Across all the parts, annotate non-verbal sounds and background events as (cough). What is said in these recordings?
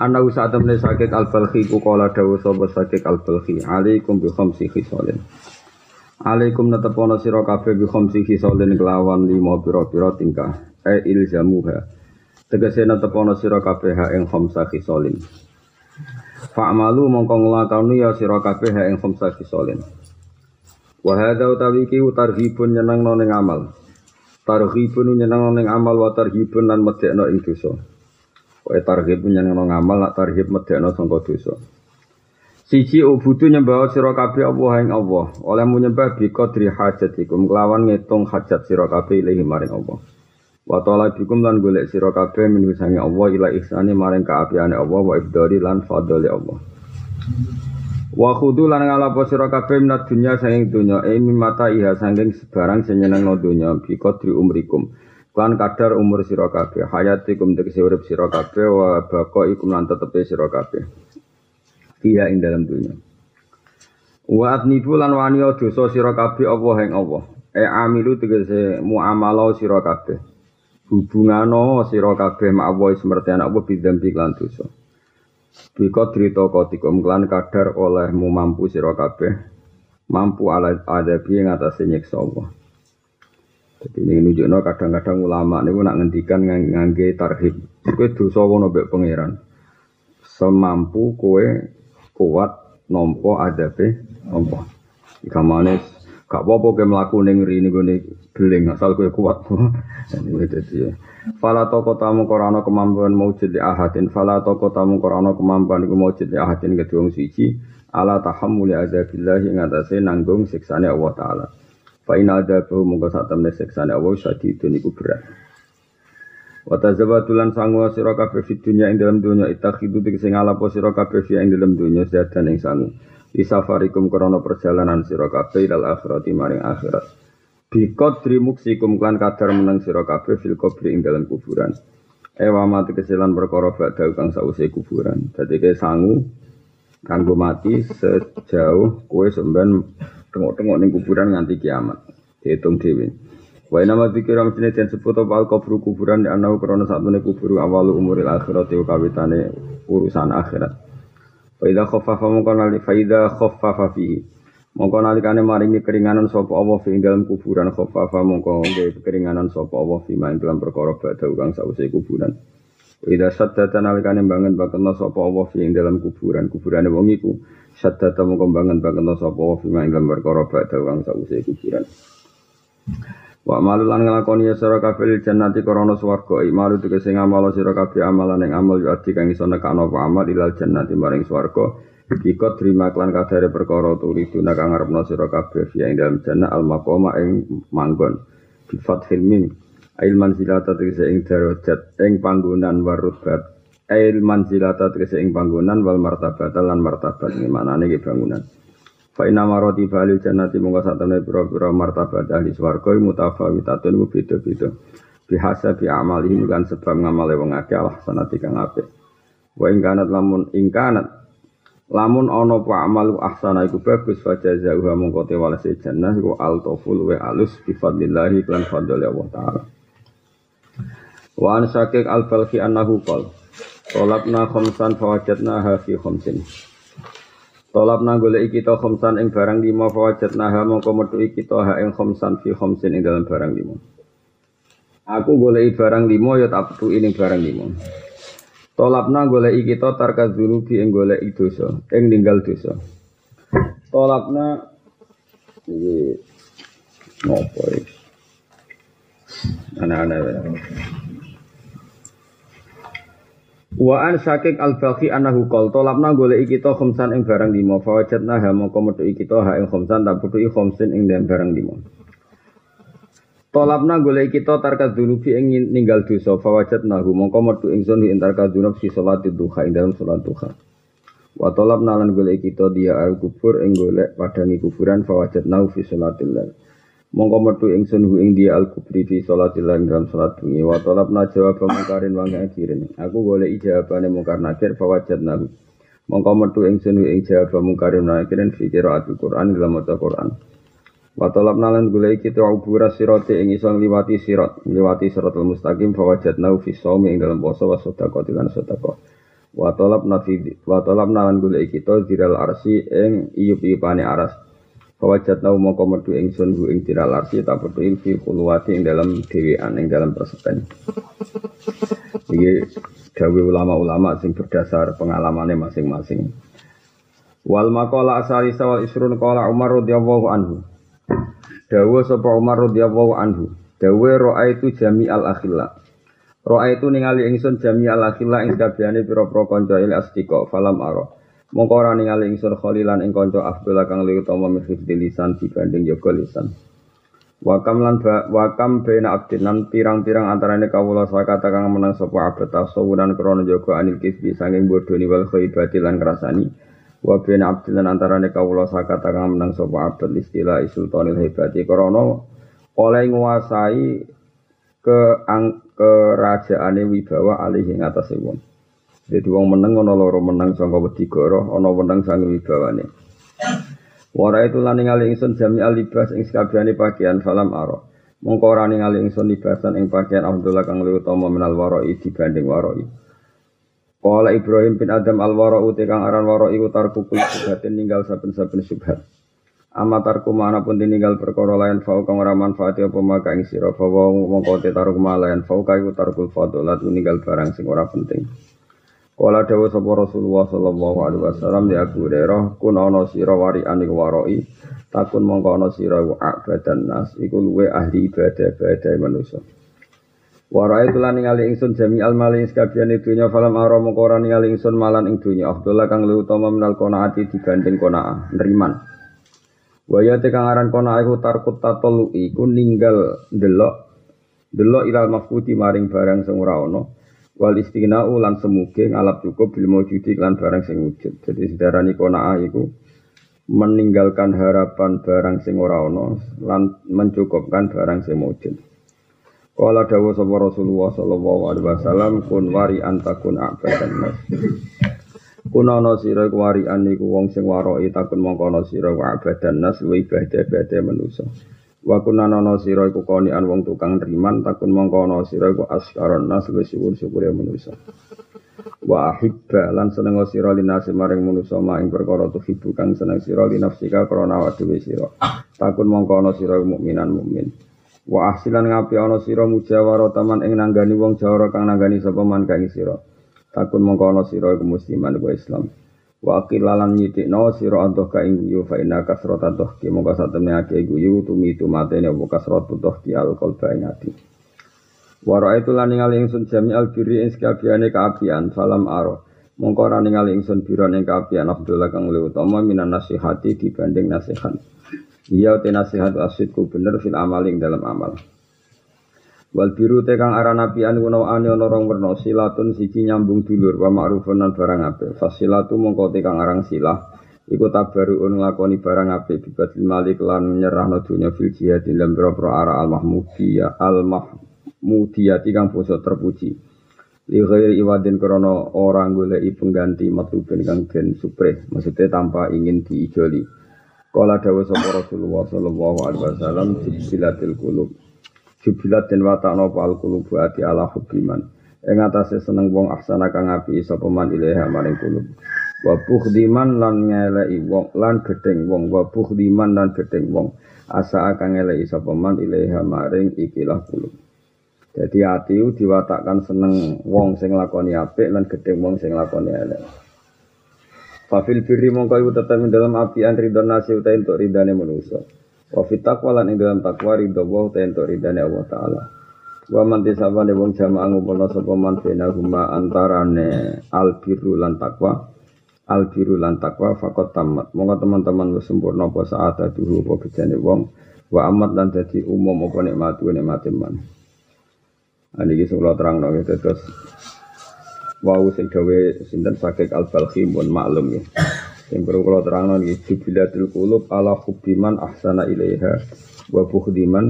Ana usaha temne sakit al-balhi ku kala dawu sapa sakit al-balhi. Alaikum bi khamsi khisalin. Alaikum natepono sira kabeh bi khamsi khisalin kelawan lima pira-pira tingkah. E ilzamuha. Tegese natepono sira kabeh ing khamsa khisalin. Fa'malu mongko nglakoni ya sira kabeh ing khamsa khisalin. Wa hadza utawi iki tarhibun nyenengno ning amal. Tarhibun nyenengno ning amal wa tarhibun lan medekno ing dosa. Kowe tarhib nyenengno ngamal, nak tarhib medekno sangka dosa. Siji ubudu nyembah sira kabeh Allah ing Allah. Oleh menyembah bi qadri hajatikum kelawan ngitung hajat sira kabeh ilahi maring Allah. Wa ta'ala bikum lan golek sira kabeh min sange Allah ila ihsani maring kaapiane Allah wa ibdari lan fadhali Allah. Wa khudu lan ngalapo sira kabeh minat dunya saking dunya e mata iha saking sebarang sing nyenengno dunya bi qadri umrikum. Lan kadar umur sira kabeh, hayatikum tegese urip sira kabeh wa ikum lan tetepe sira kabeh. Iya ing dalam dunia. Wa atnibu lan wani dosa sira kabeh Allah ing Allah. E amilu tegese muamalah sira kabeh. Hubungano sira kabeh Allah semerti anak Allah bidzambi lan dosa. Bika drita kotikum lan kadar olehmu mampu sira kabeh mampu ala adabi ing atase nyiksa Allah. Jadi ini nunjukno kadang-kadang ulama niku nak ngendikan ngangge tarhib. Kowe dosa ngono mbek pangeran. Semampu kowe kuat nompo adabe nompo. Ikamane gak apa-apa kowe mlaku ning ngri niku beling asal kowe kuat. (laughs) Ini dadi Fala toko tamu korano kemampuan maujud li ahadin Fala toko tamu korano kemampuan iku maujud li ahadin kedua suci Ala tahammuli azabillahi ngatasi nanggung siksane Allah Ta'ala Fa in adzabahu mongko sak temne siksane Allah sadidun iku berat. Wa tazawatulan sangu sira kabeh fid dunya ing dalam dunya itakhidu tegese ngalapo sira kabeh fi ing dalam dunya sedan ing sangu. Isafarikum krana perjalanan sira kabeh ilal akhirati maring akhirat. Bi qadri muksikum kan kadar meneng sira kabeh fil qabri ing dalam kuburan. Ewa mati kesilan perkara badhe kang sause kuburan. Ke sangu kanggo mati sejauh kue semben tengok-tengok ning kuburan nganti kiamat. Dihitung dhewe. Wa nama dzikra mestine den sebut apa al kubur kuburan di anau krana satune kubur awal umuril akhirat wa kawitane urusan akhirat. Fa idza khaffafa mongko nali fa idza khaffafa fihi. Mongko maringi keringanan sapa Allah fi dalam kuburan khaffafa mongko nggih keringanan sapa Allah fi main dalam perkara badhe kang sause kuburan. Ida saddata nalikane bangun bakena sapa Allah fi dalam kuburan kuburane wong iku Sadda tamu kembangan bakal sapa wa fima ing dalam perkara badhe wang sause kuburan. Wa malulan nglakoni ya sira kabeh jannati krana swarga imalu tegese ngamal sira kabeh amalan ing amal yo adi kang iso nekano apa amal ilal jannati maring swarga. Biko terima klan kadare perkara turi duna kang ngarepno sira fi ing dalam jannah al maqama ing manggon. Bi fathil ilman silata tegese ing darajat ing panggonan warubat ail manzilata tegese ing panggonan wal martabat lan martabat iki manane iki bangunan. Fa inna marati balil jannati monggo satene pira-pira martabat ahli swarga mutafawitatun ku beda-beda. Bihasa bi amali kan sebab ngamale wong akeh Allah sanati kang apik. Wa ing kanat lamun ing kanat lamun ana apa amalu ahsana iku bagus fa jazaa'uha mongko te walase jannah iku altoful wa alus bi fadlillah lan fadli Allah taala wa an sakik al-falqi annahu qala Tolapna khomsan fawajatna hafi khomsin. Tolapna golek kita khomsan ing barang lima fawajatna ha mongko metu kita ha ing khomsan fi khomsin ing dalam barang lima. Aku golek barang lima ya tak petu ing barang lima. Tolapna golek kita tarka dzunubi ing golek dosa, ing ninggal dosa. Tolapna iki nopo iki? Anak-anak Wa an syakik al baqi anahu qol tolapna golek kita khamsan ing barang lima fa wajadna ha mongko metu kita ha ing khamsan tak putu khamsin ing dalam barang lima. Tolapna golek kita tarka dunubi ing ninggal dosa fa wajadna hu mongko metu ingsun ing tarka dunub si salat duha ing dalam salat duha. Wa talab nalan golek kita dia al kubur ing golek padangi kuburan fawajadnau fi sholatillah. Mongko metu ingsun hu ing dia al kubri fi sholatillah ing dalam salat bengi. Wa talab na jawab mungkarin wa nakirin. Aku golek ijabane mungkar nakir fawajadnau. Mongko metu ingsun hu ing jawab mungkarin wa nakirin fi qiraatul Qur'an dalam maca Qur'an. Wa talab nalan golek kita ubura sirate ing iso ngliwati sirat, ngliwati siratal mustaqim fawajadnau fi shaumi ing dalam poso wa sedekah lan sedekah. wa talab nafi wa talab nalan golek kita diral arsi ing iyup-iyupane aras Fawajat nau mongko metu ingsun hu ing diral arsi tak betul fi khulwati ing dalam dhewean ing dalam persepen. (laughs) Iki dawe ulama-ulama sing berdasar pengalamannya masing-masing. Wal maqala asari sawal isrun qala Umar radhiyallahu anhu. Dawa sapa Umar radhiyallahu anhu. Dawe itu jami al akhillah. Roa itu ningali ingsun jami ala khila ing kabehane pira-pira kanca il astiqa falam aro. Mongko ora ningali ingsun khalilan ing kanca afdal kang luwih utama min lisan dibanding yoga lisan. Wakam lan ba, wakam bena abdin nan pirang-pirang antarane kawula sakata kang menang sapa abad tasawuran krana jaga anil kisbi saking bodoni wal khaibati lan krasani. Wa bena abdin lan antarane kawula sakata kang menang sapa abad istilah sultanil hebati krana oleh nguasai ke ang, kerajaane wibawa alih ing atase wong. Jadi wong meneng ana loro meneng saka Wedigara, ana meneng sang wibawane. Wara itu lan ningali ingsun jami alibas ing sakabehane pakaian falam aro. Mongko ora ningali ingsun libasan ing pakaian Abdullah kang luwih utama minal warai dibanding warai. Kala Ibrahim bin Adam al-Wara'u kang aran warai iku tarkukul subhatin ninggal saben-saben subhat. Amatar kumana pun tinggal perkara lain fau kang ora manfaat apa maka ing sira fa wa mongko te taruh lain fau kai tarkul fadilat ninggal barang sing ora penting. Kala dawuh sapa Rasulullah sallallahu alaihi wasallam di Abu Hurairah kun ana sira wari anik waroi takun mongko ana sira abadan nas iku luwe ahli ibadah ibadah manusa. Warai itu lan ningali ingsun jami al mali sekabian dunya falam ara mongko ora ningali ingsun malan ing dunya Abdullah kang luwih utama minal qanaati dibanding qanaah neriman. Waya kang aran kono aku tarkut tatolu iku ninggal delok delok ilal mafkuti maring barang sing ora ana. Wal istigna ulan semuge ngalap cukup bil maujudi lan barang sing wujud. Jadi sedarani kono iku meninggalkan harapan barang sing ora ana lan mencukupkan barang sing wujud. Kala dawuh sapa Rasulullah sallallahu alaihi wasallam kun wari antakun abadan nas. Kunono sira iku warian niku wong sing waroi takun mongko ana sira abadan nas wa ibadah-ibadah manusa. Wa kunanono sira iku konian wong tukang riman takun mongko ana sira iku askaron nas wa syukur-syukure manusa. Wa ahibba lan seneng sira linase maring manusa ma ing perkara tuhibu kang seneng sira linafsika krana awake sira. Takun mongko ana sira mukminan mukmin. Wa ahsilan ngapi ana sira mujawara taman ing nanggani wong jawara kang nanggani sapa man kang sira. takun mongko ana sira iku musliman wa islam wa aqilalan nyitikno sira antuh ka ing guyu fa inna kasrata ki mongko satemene ake guyu tumi tu matene apa kasratu ki al qalba ing ati. Wa raaitu lan ningali ingsun jami al birri ing sekabiane kaapian salam aro. Mongko ora ningali ingsun biro ning kaapian Abdullah kang luwih utama minan nasihati dibanding nasihat. Iya te nasihat asidku bener fil amaling dalam amal. Wal biru te kang aran apian kuno ane ana rong werna silatun siji nyambung dulur wa ma'rufun lan barang apik. Fasilatu mongko te kang aran silah iku tabaruun nglakoni barang apik bibatil malik lan nyerahno dunya fil jihad dalam boro ara al mahmudiyah al mahmudiyah kang basa terpuji. Li iwadin krana orang goleki pengganti matlubin kang den supre, maksudnya tanpa ingin diijoli. Kala dawuh sapa Rasulullah sallallahu alaihi wasallam silatil qulub Jubilat dan watakno pal kulubu ati ala hubiman. Ing atase seneng wong aksana kang api sapa man ilaha maring kulub. Wa bukhdiman lan ngeleki wong lan gedeng wong wa bukhdiman lan gedeng wong. Asa akan ngeleki sapa man ilaha maring ikilah kulub. Jadi hati diwatakkan seneng wong sing lakoni apik lan gedeng wong sing lakoni elek. Fafil birri mongko iku tetep dalam api an ridho nasi uta entuk ridane manusa. Wa fit taqwa lan ing dalam takwa ridho wa tento ridane Allah taala. Wa man tisabane wong jamaah ngumpulna sapa man bena huma antarane al birru lan takwa. Al birru lan takwa fakot tamat. Monggo teman-teman wis sempurna apa saat dulu apa bejane wong wa amat lan dadi umum apa nikmatu nikmate man. Ini kisah terang nong terus wau sing dawe sinten sakit al-balhi mun maklum ya. Sing perlu kula terangno iki jubilatul qulub ala hubbiman ahsana ilaiha wa bukhdiman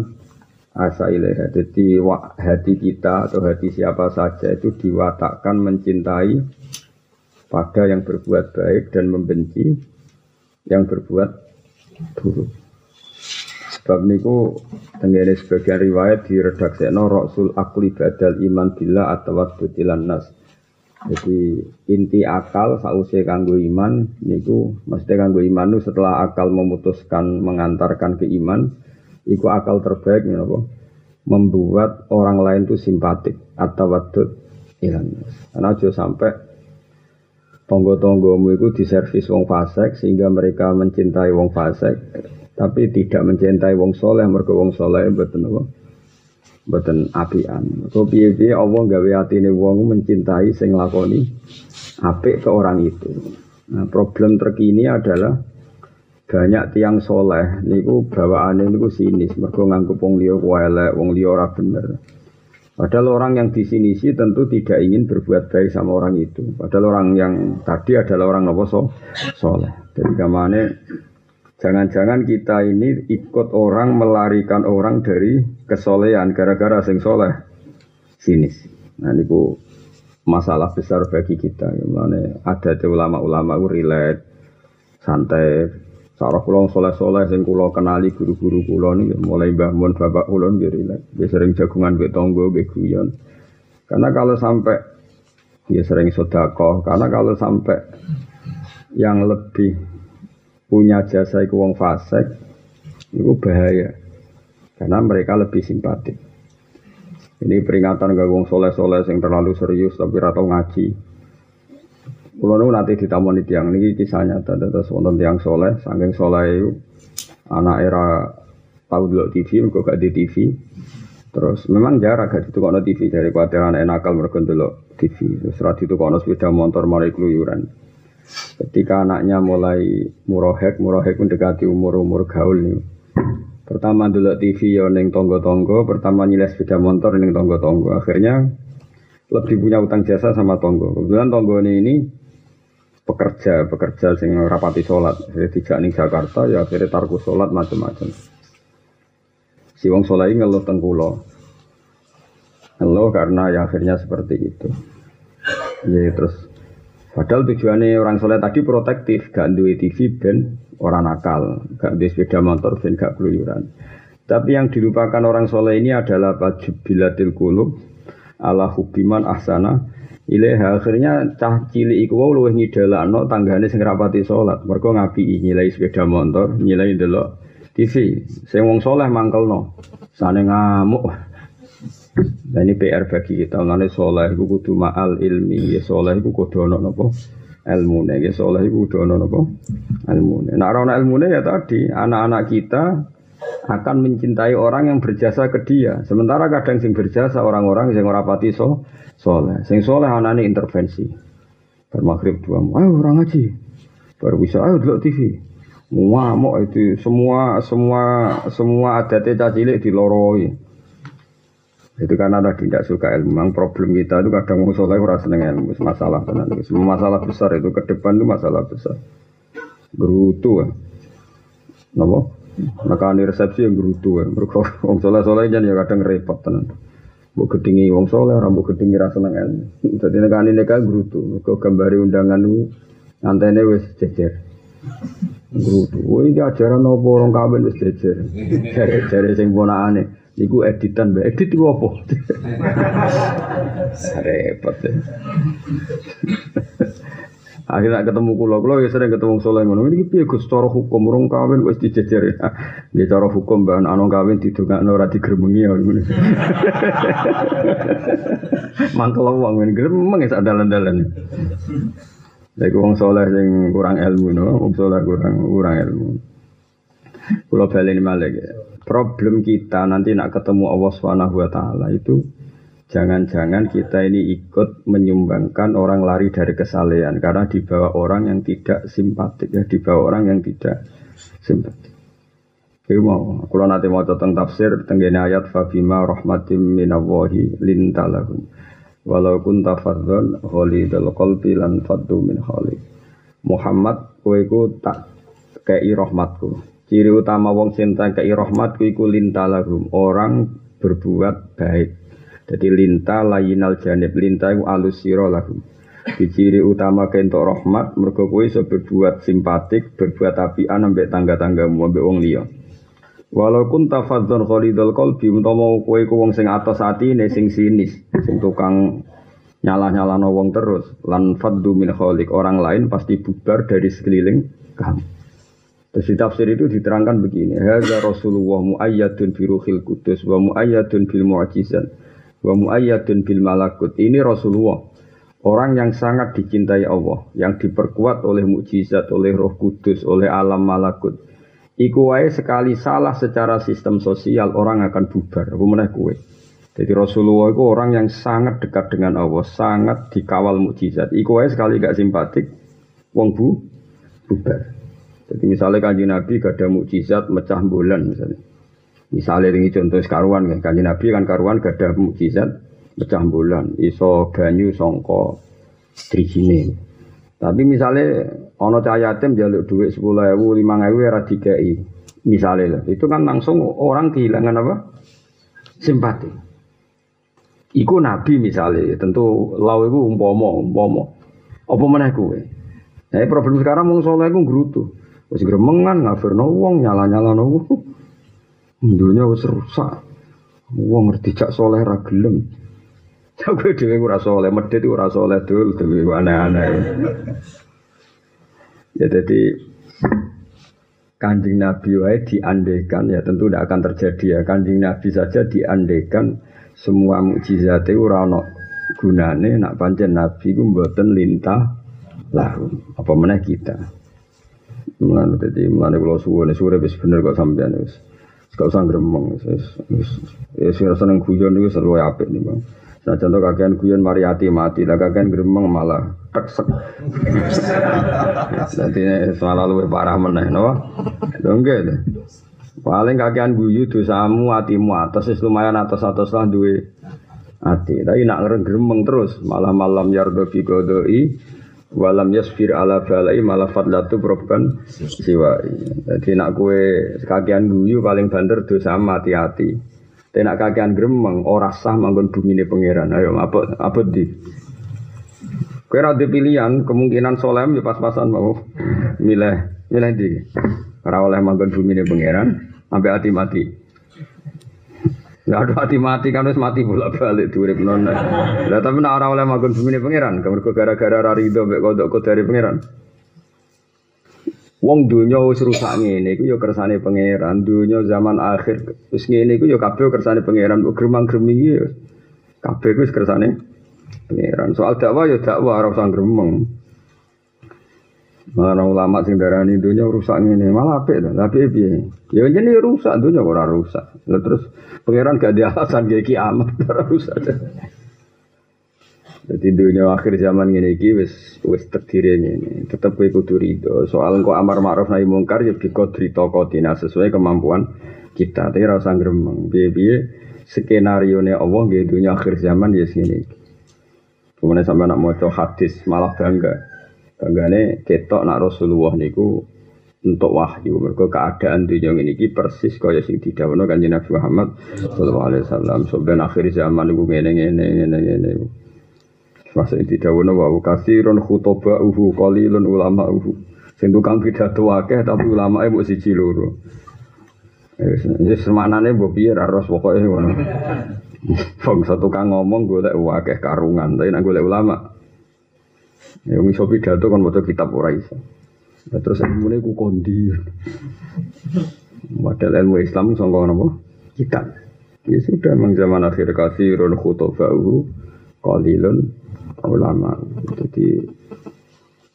asa ilaiha. Jadi hati kita atau hati siapa saja itu diwatakkan mencintai pada yang berbuat baik dan membenci yang berbuat buruk. Sebab niku tenggene sebagian riwayat di redaksi Rasul Akli Badal Iman Bila atau Wadutilan Nas. Jadi inti akal sause kanggo iman niku mesti kanggo iman itu setelah akal memutuskan mengantarkan ke iman iku akal terbaik apa? membuat orang lain itu simpatik atau wadud ilan. Karena aja sampai tonggo-tonggomu itu diservis wong fasek sehingga mereka mencintai wong fasek tapi tidak mencintai wong soleh mergo wong soleh betul apa? Mboten apian. So piye-piye Allah gawe atine wong mencintai sing lakoni apik ke orang itu. Nah, problem terkini adalah banyak tiang soleh niku bawaane niku sinis mergo nganggep wong liya elek, wong liya ora bener. Padahal orang yang di sini sih tentu tidak ingin berbuat baik sama orang itu. Padahal orang yang tadi adalah orang nopo so, soleh. Jadi ke mana Jangan-jangan kita ini ikut orang melarikan orang dari kesolehan gara-gara sing soleh sinis. Nah ini masalah besar bagi kita. Mana ada ulama-ulama relate santai. Sarah kulon soleh-soleh sing kulo kenali guru-guru kulo nih mulai bangun bapak kulo nih relate. Dia sering jagungan be tonggo be guyon. Karena kalau sampai dia sering sodakoh. Karena kalau sampai yang lebih punya jasa iku wong fasik itu bahaya karena mereka lebih simpatik ini peringatan ke wong soleh-soleh yang terlalu serius tapi ratau ngaji Kulo nu nanti ditamoni tiang ini kisah nyata terus wonten tiang soleh, saking soleh itu anak era tahu dulu TV, mereka gak di TV. Terus memang jarak gak itu kono TV dari kuatiran enakal mereka dulu TV. Terus itu kono sepeda motor mari keluyuran. Ketika anaknya mulai murohek, murohek mendekati umur-umur gaul nih. Pertama dulu TV ya neng tonggo-tonggo, pertama nyiles sepeda motor neng tonggo-tonggo. Akhirnya lebih punya utang jasa sama tonggo. Kebetulan tonggo ini, ini pekerja, pekerja sing rapati sholat. Jadi tidak nih Jakarta, ya akhirnya tarku sholat macam-macam. Si wong sholat ini ngeluh tengkulo. Ngeluh karena ya akhirnya seperti itu. Ya terus Padahal tujuannya orang soleh tadi protektif, gak duwe TV ben orang nakal, gak duwe sepeda motor ben gak keluyuran. Tapi yang dilupakan orang soleh ini adalah bilatil kulub ala hubiman ahsana. Ilaiha akhirnya cah cilik iku wau luwih ngidalakno tanggane sing rapati salat mergo ngapi nyilai sepeda motor nyilai delok TV sing wong soleh mangkelno sane ngamuk Nah ini PR bagi kita. Mengenai soleh itu kudu ma'al ilmi. Ya soleh itu kudu ono nopo ilmu nih. Ya soleh itu kudu ilmu nih. Nah orang ilmu ya tadi anak-anak kita akan mencintai orang yang berjasa ke dia. Sementara kadang sing berjasa orang-orang yang rapati so soleh. Sing soleh anak intervensi. Bermakrib dua, ayo orang ngaji. Baru bisa, ayo dulu TV. Ngamuk itu semua semua semua adatnya cacilik diloroi. Itu karena tadi tidak suka ilmu. Memang problem kita itu kadang mau soleh rasa dengan ilmu. Masalah tenan. Masalah besar itu ke depan itu masalah besar. Gerutu ya. Napa? Nakani resepsi yang gerutu ya. Mereka wong soleh soleh ya kadang repot tenan. Bu gedingi wong soleh, orang bu gedingi rasa nang ilmu. (laughs) Jadi nekani neka gerutu. Mereka gambari undangan itu antene wes cecer. Gerutu. Wah ini ajaran apa orang kawin wes cecer. (laughs) Jare-jare sing ponakane. Iku editan, mbak edit itu apa? (laughs) Repot ya. Akhirnya ketemu kulo, kulo ya sering ketemu soleh ngono. Ini piye Gus cara hukum urung kawin wis dijejer. Dia cara hukum mbak anak kawin didongakno ora digermengi ya (laughs) ngono. Mantel wong ngene gremeng ya sak dalan-dalan. Lagi wong soleh sing kurang ilmu no, wong soleh kurang kurang ilmu. Kulo baleni malih ya problem kita nanti nak ketemu Allah Subhanahu wa taala itu jangan-jangan kita ini ikut menyumbangkan orang lari dari kesalehan karena dibawa orang yang tidak simpatik ya dibawa orang yang tidak simpatik. Iku mau, kalau nanti mau tentang tafsir tenggene ayat fabima rahmatim minallahi lintalahum. walau kunta fardhon khalidul qalbi lan faddu min khali Muhammad kowe iku tak kei rahmatku ciri utama wong sing kei rahmatku iku lintalahum orang berbuat baik. Jadi linta layinal janib linta iku sira lahum. Di ciri utama kentok rahmat mergo kowe iso berbuat simpatik berbuat apian ambek tangga-tanggamu ambek wong liya. Walau kun tafadzon khalidul qalbi utawa kowe ku wong sing atos atine sing sinis, sing tukang nyalah-nyalano wong terus lan faddu min khaliq orang lain pasti bubar dari sekeliling kamu. Terus di tafsir itu diterangkan begini, hadza Rasulullah muayyadun bi ruhil kudus wa muayyadun bil mu'jizat wa muayyadun bil malakut. Ini Rasulullah Orang yang sangat dicintai Allah, yang diperkuat oleh mukjizat, oleh Roh Kudus, oleh alam malakut. Iku wae sekali salah secara sistem sosial orang akan bubar. Apa meneh kue. Jadi Rasulullah itu orang yang sangat dekat dengan Allah, sangat dikawal mukjizat. Iku wae sekali gak simpatik, wong bu bubar. Jadi misalnya kanji Nabi gak ada mukjizat mecah bulan misalnya. Misalnya ini contoh karuan kan, kanji Nabi kan karuan gak ada mukjizat mecah bulan, iso banyu songko trijine. Tapi misalnya ono cahaya yatim jaluk duit sepuluh ewu, lima ewu era dikai. Misalnya lah, itu kan langsung orang kehilangan apa? Simpati. Iku nabi misalnya, tentu lau itu umpomo, umpomo. Apa mana kue? Nah, problem sekarang mau soleh itu gerutu. Wis gremengan ngafirno wong nyala-nyala no. Dunia wis rusak. Wong ngerti cak soleh ra gelem. (laughs) Aku dhewe ora soleh, medhit ora soleh dul, dhewe aneh-aneh. Ya jadi kanjeng Nabi wae diandekan ya tentu tidak akan terjadi ya kanjeng Nabi saja diandekan semua mukjizat itu ora ono gunane nak pancen Nabi ku mboten lintah lahu apa mana kita Mulane dadi mulane kula suwune sore wis bener kok sampean wis gak usah gremeng wis wis wis seneng guyon niku seru apik nih Bang Nah contoh kakean guyon mariati mati, lah kakean gremeng malah teksek. Nanti (laughs) semalam lebih parah meneh, no? Dongke deh. Paling kakean guyu dosamu hatimu atas, lumayan atas atas lah duwe hati. Tapi nak gremeng terus, malah malam yardo fi godoi, walam yasfir ala balai malah fadlatu proban siwa. Jadi nak kue kakean guyu paling banter dosa hati-hati. Tenak kakean gremeng ora sah manggon bumine pangeran. Ayo apa apa di? Kowe ora pilihan, kemungkinan solem ya pas-pasan mau milih milih di. Ora oleh manggon bumine pangeran sampai hati mati. Enggak ada hati mati kan wis mati bolak-balik urip non. Lah tapi nek ora oleh manggon bumine pangeran, gara-gara ra rido mek kodok dari pangeran. Wong dunya wis rusak ngene iku ya kersane pangeran. Dunya zaman akhir wis ngene iku ya kabeh kersane pangeran. Kok gremang-greming iki ya kabeh wis kersane pangeran. Soal dakwah ya dakwah ora usah gremeng. Malah ulama sing darani dunya rusak ngene, malah apik to. Tapi piye? Ya jenenge rusak dunya ora rusak. Lah terus pangeran gak ada alasan kayak kiamat (laughs) ora rusak. Jadi dunia akhir zaman ini iki wis wis terdiri ini. Tetap kowe kudu rido. Soal engko amar ma'ruf nahi mungkar ya biko toko tina sesuai kemampuan kita. Tapi rasa gremeng. Piye-piye skenario ne Allah nggih dunia akhir zaman ya sini. Kemudian sampai nak maca hadis malah bangga. Banggane ketok nak Rasulullah niku untuk wahyu mereka keadaan dunia ini ki persis kaya sing didhawuhna kanjeng Nabi Muhammad sallallahu alaihi wasallam sampeyan akhir zaman niku ngene ngene ngene ngene Masa ini dawono wa kasiron khutoba uhu qalilun ulama uhu. Sing tukang pidato akeh tapi ulama mbok siji loro. Wis semaknane mbok piye ra ros pokoke ngono. (laughs) Wong satu kang ngomong golek akeh karungan, tapi nek golek ulama. Ya iso pidato kon maca kitab ora iso. Ya, terus ilmune ku kondi. Model ilmu Islam sangka napa? Kitab. Ya sudah memang zaman akhir kasirun khutoba'uhu qalilun ulama. Jadi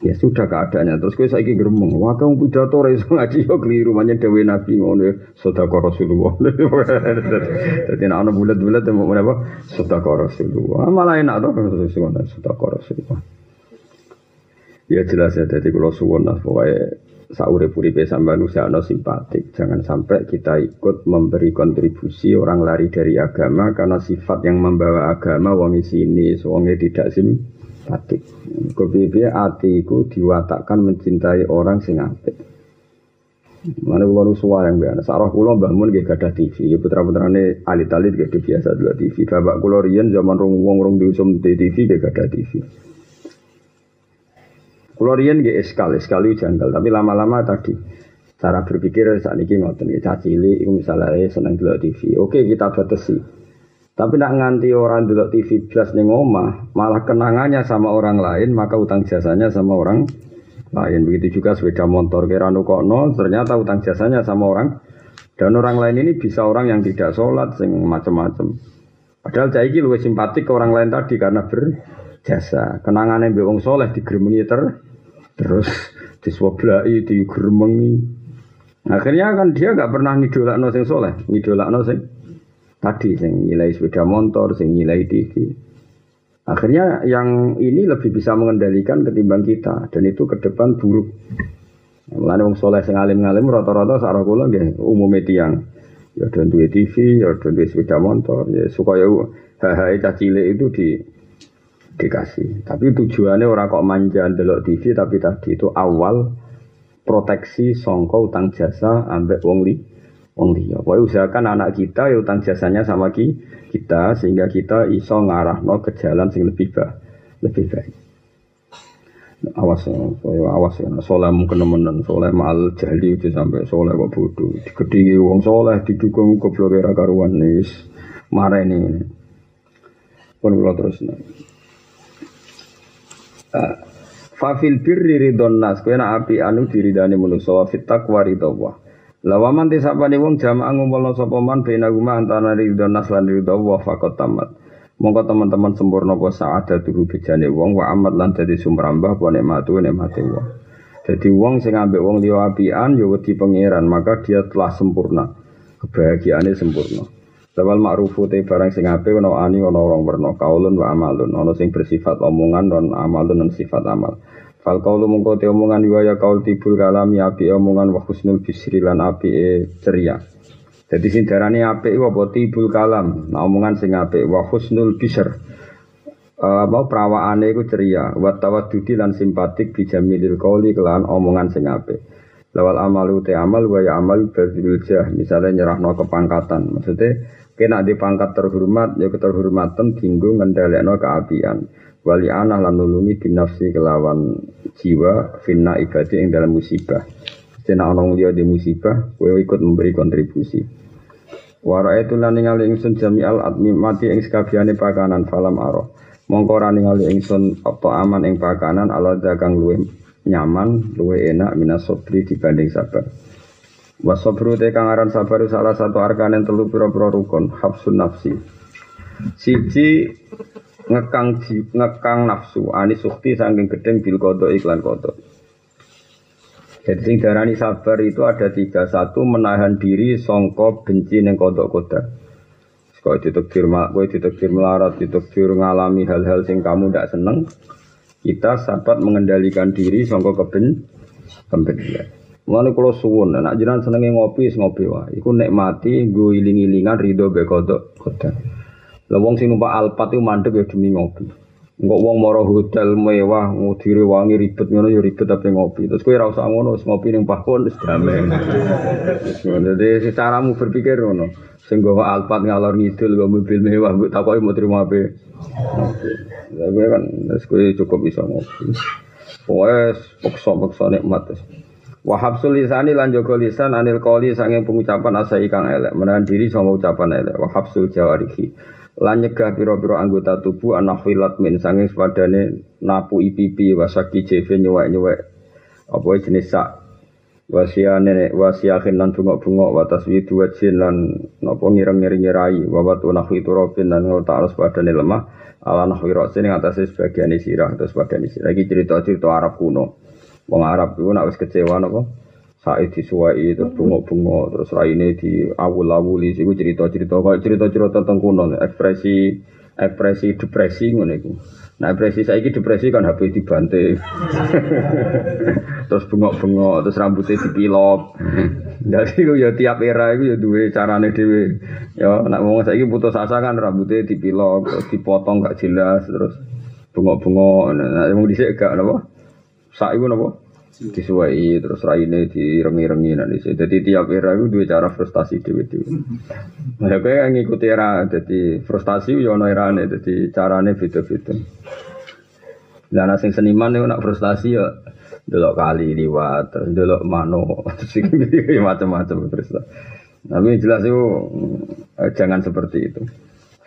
ya sudah keadaannya. Terus gue saiki gremeng, wah kamu pidato ra iso ngaji yo keliru manya dewe Nabi ngono ya sedekah Rasulullah. (laughs) Jadi nek ana bulat-bulat mau apa? Sedekah Rasulullah. Malah enak to sedekah Rasulullah. Ya jelas ya, jadi kalau suwon lah pokoknya saurip-uripe sampean usahano simpatik. Jangan sampai kita ikut memberi kontribusi orang lari dari agama karena sifat yang membawa agama wong sini, wonge tidak simpatik. Kepiye atiku diwatakkan mencintai orang sing apik. Mana kula nu yang biasa. Sarah kula Mbah Mun nggih gadah TV. Ya putra-putrane alit-alit nggih biasa dua TV. Bapak kula riyen zaman rong wong rong diusum di TV nggih gadah TV. Kula riyen nggih eskal, eskal itu janggal, tapi lama-lama tadi cara berpikir saat ini ngoten nggih cacili iku misalnya seneng delok TV. Oke, kita batasi. Tapi nak nganti orang dulu TV plus ning omah, malah kenangannya sama orang lain, maka utang jasanya sama orang lain. Begitu juga sepeda motor kira nukokno, ternyata utang jasanya sama orang. Dan orang lain ini bisa orang yang tidak sholat, sing macam-macam. Padahal saya ini lebih simpatik ke orang lain tadi karena berjasa. Kenangan yang bewong soleh digeremengi ter, terus diswoblai, digeremengi. Akhirnya kan dia nggak pernah ngidolak no sing soleh, ngidolak no sing tadi sing nilai sepeda motor, sing nilai TV. Akhirnya yang ini lebih bisa mengendalikan ketimbang kita dan itu ke depan buruk. Mulane wong soleh sing alim-alim rata-rata sarah kula nggih umume tiyang. Ya dan duwe TV, ya dan duwe sepeda motor, ya supaya hal-hal cah cilik itu di dikasih. Tapi tujuannya orang kok manja delok TV tapi tadi itu awal proteksi songko utang jasa ambek wong li wong liya. Pokoknya usahakan anak kita ya utang jasanya sama ki, kita sehingga kita iso ngarahno ke jalan sing lebih baik, lebih baik. Awas ya, awas ya, soleh mungkin temenan, soleh mal jahli itu sampai soleh kok bodoh. Digedingi wong soleh didukung goblok era karuan nis, marah ini. Pun kalau terus nih. Fafil birri ridon nas, kena api anu diridani manusia, wa fit taqwa ridho Lawaman tisapane wong jamaah ngumpulna sapa man guma antara ridho nas lan ridho wa faqat tamat. Monggo teman-teman sempurna apa saada tuhu bejane wong wa amat lan dadi sumrambah apa nikmatu nikmate wong. Jadi wong sing ambek wong liya apian ya wedi pangeran, maka dia telah sempurna. Kebahagiaannya sempurna. Lawal ma'rufu te barang sing apik ana ani ana orang werna kaulun wa amalun, ana sing bersifat omongan dan amalun dan sifat amal. Fal kaulu mungko te omongan wa ya kaul tibul kalami api omongan wa husnul bisri lan api e ceria. Jadi sing darane apik iku apa tibul kalam. Nah omongan sing apik wa husnul bisr. Uh, mau perawaane iku ceria, wa tawaddudi lan simpatik bijamilil qauli kelan omongan sing apik. Lawal amalu te amal wa ya amal bazilul jah, misalnya nyerahno kepangkatan. Maksudnya kena di pangkat terhormat ya keterhormatan tinggu ngendalekno keapian. Wali ana lan nulungi binafsi kelawan jiwa finna ibadi yang dalam musibah. Sena onong dia di musibah kowe ikut memberi kontribusi. Wara itu lan ningali ingsun jami al admi mati ing sekabiane pakanan falam aro mongko ora ningali ingsun apa aman ing pakanan ala dagang luwe nyaman luwe enak minas sobri dibanding sabar Wasobru te kang aran sabar salah satu arkanen telu pira-pira rukun hafsun nafsi siji ngekang ngekang nafsu ani sukti saking gedeng bil kodok iklan kodok jadi sing darani sabar itu ada tiga satu menahan diri songko benci neng kodok kodok Kau ditekdir, kau ditekdir melarat, ditekdir ngalami hal-hal sing kamu tidak seneng. Kita sahabat mengendalikan diri songko keben kebencian. Mulane kula suwun, nek jenengan senenge ngopi, ngopi wae. Iku nikmati, gue iling-ilingan ridho be kodok kodok. Lah wong sing numpak Alphard iku mandek ya demi ngopi. Enggak wong moro hotel mewah, ngudire wangi ribet ngono ya ribet tapi ngopi. Terus kowe ora usah ngono, wis ngopi ning pahon wis damai. Jadi secaramu berpikir ngono. Sing gawa Alphard ngalor ngidul gawa mobil mewah, mbok takoki mau terima apa. Ngopi. kan wis kowe cukup bisa ngopi. Wes pokso-pokso nikmat. Wahab sulisani lan jaga lisan anil qoli sanging pengucapan asa ikang elek, menahan diri sama ucapan elek. Wahab sul jawarihi lan nyegah pira-pira anggota tubuh anak filat min sanging sepadane napu ipipi wasaki jeve nyuwek-nyuwek apa jenis sak nenek wasia lan bungok-bungok watas widu wajin lan napa ngireng-ngiring nyirai wawat unahwi turobin lan ngota arus padane lemah ala nahwi rosin yang atasnya sebagian sirah atau sebagian sirah lagi cerita-cerita Arab kuno wong Arab itu nak wis kecewa napa Said disuwai terus bunga-bunga terus raine di awul-awuli iku cerita-cerita kok cerita-cerita tentang kuno ekspresi ekspresi depresi ngono iku. Nah, depresi saiki depresi kan HP dibanting. terus bengok-bengok, terus rambutnya dipilok. Jadi ya tiap era itu ya duwe carane dhewe. Ya nek wong saiki putus asa kan rambutnya dipilok, terus dipotong gak jelas, terus bengok-bengok. Nah, wong dhisik gak? Sak iku napa? disuai terus raine direngi-rengi nanti sih. Jadi tiap era itu dua cara frustasi dewi. Nah, kayak ngikuti era, jadi frustasi yo no era nih, jadi carane beda-beda. Dan asing seniman itu nak frustasi ya delok kali liwat, (laughs) terus delok mano, terus macam-macam frustasi. Tapi jelas itu eh, jangan seperti itu.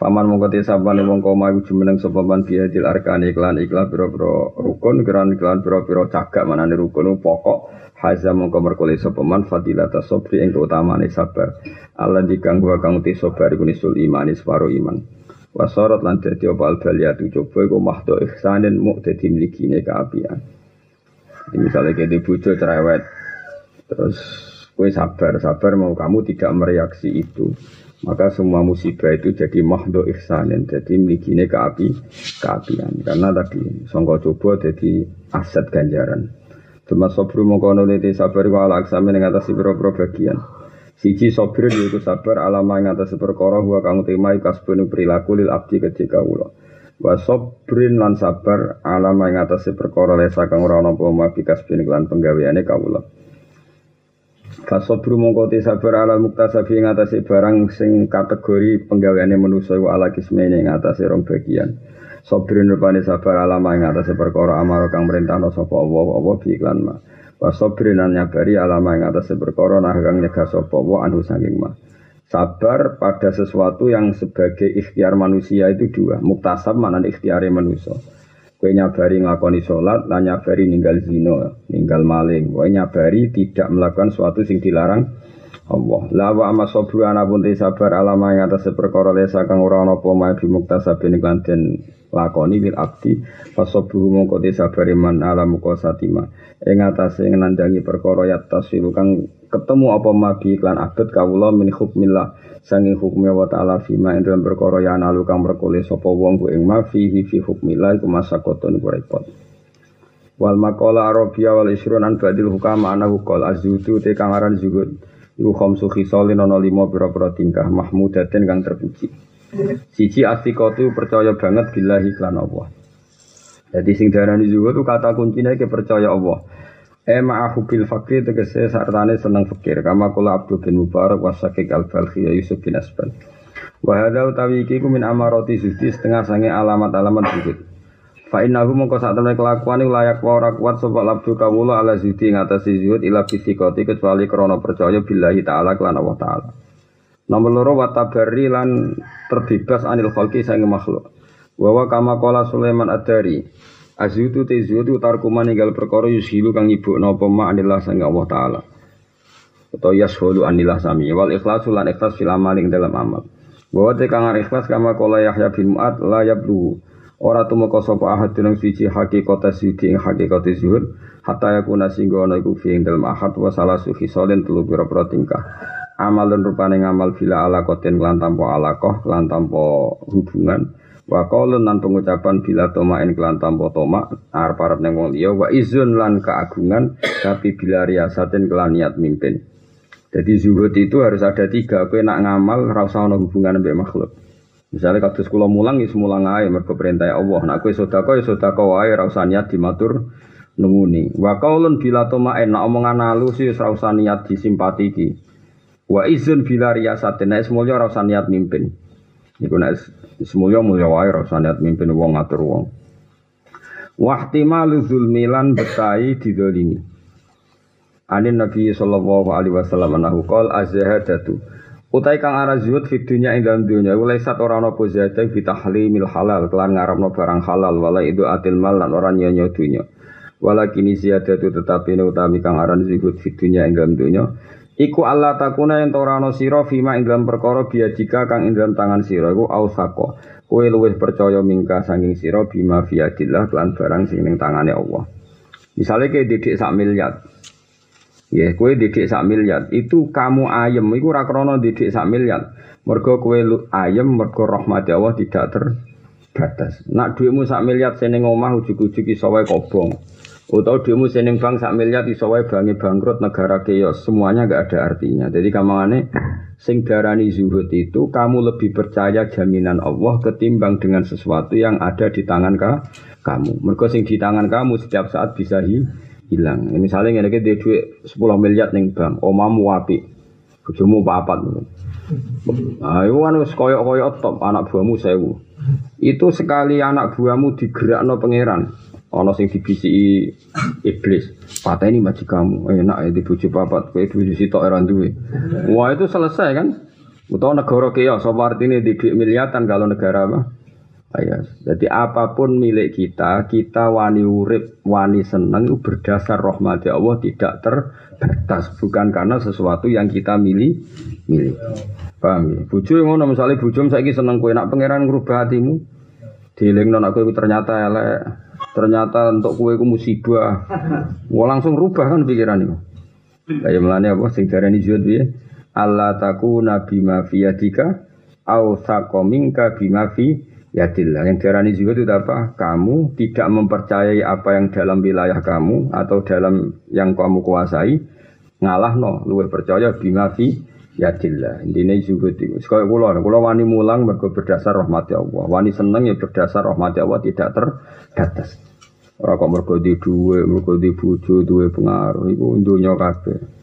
Paman mongko te saban wong koma iku jumeneng sapa man biadil arkane iklan iklan pira-pira rukun keran iklan pira-pira cagak manane rukun pokok. Haza mongko merkole sapa man fadilata sabri ing utamane sabar. Allah dikanggo kang te sabar iku nisul iman separo iman. Wasorot lan dadi apa albaliyatu coba iku mahdo ihsanin mu dadi mlikine kaapian misalnya kayak di bojo cerewet. Terus kue sabar sabar mau kamu tidak mereaksi itu maka semua musibah itu jadi mahdo ihsanin jadi milikine keapi keapian karena tadi songko coba jadi aset ganjaran. Cuma sobru mengkono lete sabar wa ala aksami yang atas pro bagian. Siji sobru yaitu sabar alama yang atas perkara huwa kang temai kasbunu perilaku lil abdi ketika ulo wa sobrin lan sabar alama yang atas lesa kang ora ana apa mabi kasbun lan penggaweane kawula Fasobru mongko te sabar ala muktasabi ing atase barang sing kategori penggaweane manusa wa ala kismene ing atase rong bagian. Sabrin rupane sabar ala ing atase perkara amaro kang merintahno sapa Allah apa bi iklan ma. Wa sabrin nyabari ala ing atase perkara nah kang nyegah sapa Allah anu saking ma. Sabar pada sesuatu yang sebagai ikhtiar manusia itu dua. Muktasab mana ikhtiare manusia. Kue nyabari nglakoni sholat, lan nyabari ninggal zino, ninggal maling. Kue nyabari tidak melakukan suatu sing dilarang Allah. Lawa ama sobru pun sabar yang atas perkara lesa kang ora ana apa mae bimuktasabin iklan lakoni bil abdi fasobru mongko te sabar iman ala muka satima. Ing atase ngenandangi perkara yattasilu kang ketemu apa mabi iklan abad kawula min hukmillah sangi hukme wa ta'ala fima ing dalam perkara ya nalu kang merkole sapa wong ku ing ma fihi fi hukmillah iku masakotun iku repot. Wal maqala arabia wal isrun an badil hukama ana qol azudu te kang aran zuhud. Iku khamsu khisalin ana lima pira-pira tingkah mahmudaten kang terpuji siji asikotu percaya banget billahi lan Allah jadi sing darani zuhud itu kata kuncinya ke percaya Allah E ma'ahu bil fakir tegese sartane seneng fakir kama kula Abdul bin Mubarak wasakik al-Balkhi ya Yusuf bin Asban. Wa hadza utawi iki ku min amarati zuhdi setengah sange alamat-alamat zuhud. Fa innahu mongko sak temne kelakuan layak wa ora kuat sapa abdu kawula ala zuhdi ngatasi zuhud ila fisikoti kecuali krana percaya billahi taala kelan Allah taala. Nomor loro wa tabarri lan terbebas anil khalqi sange makhluk. Wa kama qala Sulaiman ad-Dari Azutu zutu tarkuman tinggal perkara yushilu kang ibu napa ma anillah sang Allah taala. Atau yashulu anillah sami wal ikhlasu lan ikhlas fil amal ing dalam amal. Bahwa te kang ikhlas kama kala Yahya bin Mu'ad la yablu. Ora tumeka sapa ahad dunung siji hakikat siji ing hakikat zuhud hatta yakuna singgo ana iku fi ing dalam ahad wa salah sufi solen telu pira-pira tingkah. Amalun rupane ngamal bila ala koten lan tanpa alakoh lan tanpa hubungan Wa qaulun lan pengucapan bila toma in kelan tanpa toma arep-arep ning wong liya wa izun lan keagungan tapi bila riasatin kelan niat mimpin. Jadi zuhud itu harus ada tiga. Kowe nak ngamal ora usah ana hubungan mbek makhluk. Misalnya kados kula mulang ya mulang ae mergo perintah Allah. Nak kowe sedekah ya sedekah wae ora usah niat dimatur nunguni. Wa qaulun bila toma nak omongan halus ya ora usah niat disimpati iki. Wa izun bila riasatin nek semuanya ora usah niat mimpin. Iku nek Semuanya mulia wae rasa niat mimpin wong ngatur wong. Wahtimalu zulmilan betai didolimi. Anin Nabi sallallahu alaihi wasallam anahu qol azhadatu. Utai kang arah zuhud fi dunya ing dalam dunya ulai sat ora ana apa zadah fi tahlimil halal kelan ngarepno barang halal wala itu atil mal lan ora nyonya dunya. Wala kini ziyadatu tetapi utami kang aran zuhud fi dunya ing dalam dunya Iku Allah takuna yang torano siro fima ing dalam perkara jika kang ing dalam tangan siro iku ausako. Kue luwih percaya mingka sanging siro bima biadillah kelan barang sing ning tangane Allah. Misalnya kayak didik sak miliar. Ya, kue didik sak miliar. Itu kamu ayem, iku rakrono didik sak miliar. Mergo kue ayem, mergo rahmat Allah tidak ter batas. Nak duitmu sak miliar seneng omah ujug-ujug iso wae kobong. Utawa duitmu seneng bank sak miliar iso wae bangi bangkrut negara keos. Semuanya nggak ada artinya. Jadi kamangane sing darani zuhud itu kamu lebih percaya jaminan Allah ketimbang dengan sesuatu yang ada di tangan ka, kamu. Mergo sing di tangan kamu setiap saat bisa hi, hilang. Misalnya ngene iki duit 10 miliar ning bank, omamu apik. Bojomu papat. Nah, itu kan koyok-koyok top anak buahmu sewu. Itu sekali anak buahmu digerakno pangeran. Ono sing dibisi iblis. Patah ini maji kamu. Enak ya dibujuk papat. Kue dibujuk sitok era duwe. Wah itu selesai kan. Utawa negara kaya. Sopo artinya di miliatan kalau negara apa? Ayah. Jadi apa pun milik kita, kita wani urip, wani seneng itu berdasar rahmat Allah tidak terbatas, bukan karena sesuatu yang kita milih, milih. Paham ya? Bojo ngono misalnya bojo saiki seneng kowe nak pangeran ngrubah hatimu. Dielingno nak ternyata elek, ternyata untuk kowe ku musibah. Wah langsung rubah kan pikiran itu. Kayak melane apa sing darani zuhud piye? Allah takuna bima fi yadika au sakomingka bima fi Yadillah. Yang diarani juga itu apa? Kamu tidak mempercayai apa yang dalam wilayah kamu atau dalam yang kamu kuasai. Ngalah no, luwe percaya bima fi yadillah. Intinya zuhud itu. Sekali kula, kula wani mulang mergo berdasar rahmati Allah. Wani seneng ya berdasar rahmati Allah tidak terbatas. Ora kok mergo di duwe, mergo di bojo, duwe pengaruh iku dunya kabeh.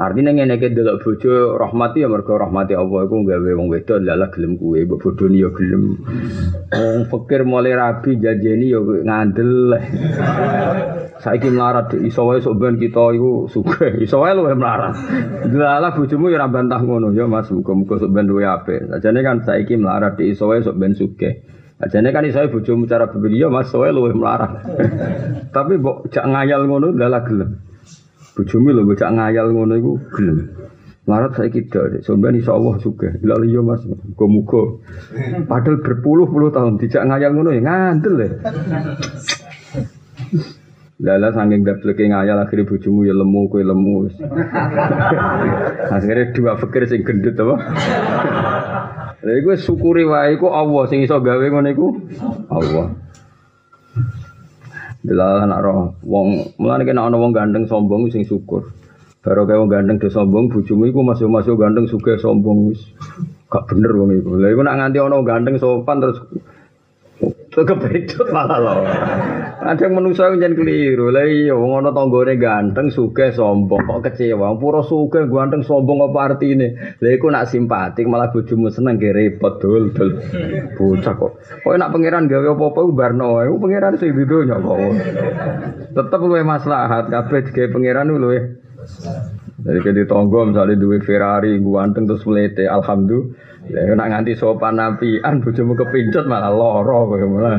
Artinya ngene iki delok bojo rahmati ya mergo rahmati Allah iku gawe wong wedok lala gelem kuwe, mbok bodoni ya gelem. Wong fakir mulai rabi jajeni ya ngandel. Saiki melarat iso wae sok ben kita iku sugih, iso wae luwe melarat. Lala bojomu ya ora bantah ngono ya Mas, muga-muga sok ben duwe apik. Sajane kan saiki melarat iso wae sok ben sugih. Ajane kan iso bojomu cara berpikir ya Mas, wae luwe melarat. Tapi mbok jak ngayal ngono lala gelem. Bojomu lho bocah ngayal ngono iku gelem. Larat saya kita, sampean insya Allah juga. Lalu iya mas, muka-muka. Padahal berpuluh-puluh tahun tidak ngayal ngono ya ngandel ya. Lala saking gableke ngayal akhirnya bojomu ya lemu kue lemu. (laughs) akhirnya dua fikir sing gendut apa? Lha iku syukuri wae iku Allah sing iso gawe ngono iku Allah. Bila anak roh wong mulane kena ana wong gandeng sombong sing syukur. Baru kayak wong gandeng do sombong bojomu iku masuk-masuk gandeng suka sombong wis. Gak bener wong iku. Lah iku nak nganti ana gandeng sopan terus kepedot malah loh. Ada yang manusia yang jangan keliru. Lah iya wong ana tanggane ganteng suge sombong kok kecewa. Pura suge ganteng sombong apa artine? Lah iku nak simpatik malah bojomu seneng ge repot dul dul. Bocah kok. Kok nak pangeran gawe apa-apa barno wae. Pangeran sing di donya kok. Tetep luwe maslahat kabeh digawe pangeran luwe. Jadi kita tonggo misalnya duwe Ferrari, ganteng terus melete, alhamdulillah. Ya nak nganti sopan nabi, an bojomu kepincut malah loro kowe.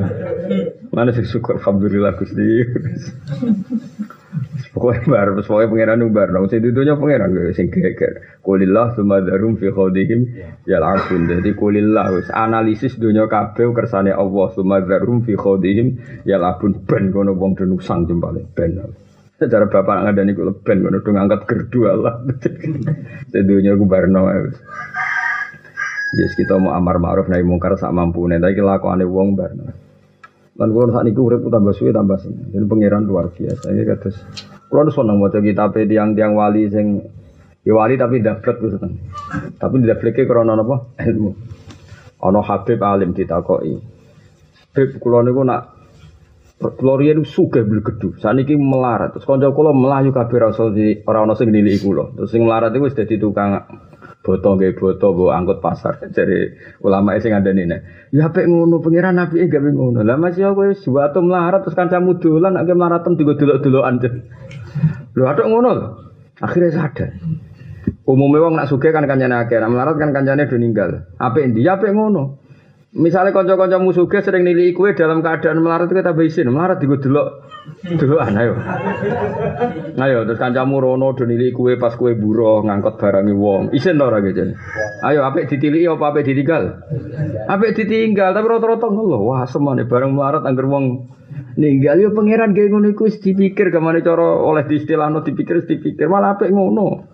Mana sih syukur alhamdulillah Gusti. Pokoknya bar, pokoknya pangeran bar, nong sing dudunya pangeran gue sing geger. Kulillah sumadarum fi khodihim ya langsung. Jadi kulillah wis analisis dunia kabeh kersane Allah sumadarum fi khodihim ya labun ben kono wong denusang jempale ben. Secara bapak ngadani kulo ben kono dong angkat gerdu Allah. (laughs) Sedunya gue barno Yes kita mau amar ma'ruf nahi mungkar sak mampu nih, tapi kelakuane wong bar. Lan kula sak niku urip tambah suwe tambah seneng. Jadi pangeran luar biasa. Iki kados kula seneng maca kitab tiang-tiang wali sing ya wali tapi daftar ku seneng. Tapi daftarke krana napa? Ilmu. Ana Habib alim ditakoki. Habib kula niku nak Kula riyen sugih beli gedu. Saniki melarat. Terus kanca kula melayu kabeh ora ora ana sing. Terus sing melarat iku wis dadi tukang boto nggih boto mbok angkut pasar. (laughs) Jadi ulama sing ngandani nek ya apik ngono pangeran nabi gawe ngono. Lah masih aku wis suatu melarat terus kancamu dolan nek melarat digo delok-delokan. (laughs) Lho atuk ngono lho. Akhirnya sadar. Umumnya wong nak sugih kan kancane akeh nak melarat kan kancane do ninggal. Apik ndi ya apik ngono Misalnya konco-konco musuhnya sering nilai kue dalam keadaan melarat kita izin, melarat di delok dulu ayo. Ayo terus kancamu rono do nilai kue pas kue buruh ngangkut barangi wong. Isin ora gitu. Ayo apik ditiliki apa apik ditinggal? Apik ditinggal tapi rata-rata ngono. Wah semane bareng melarat angger wong ninggal yo pangeran kayak ngono iku dipikir ke mana cara oleh diistilahno dipikir dipikir malah apik ngono.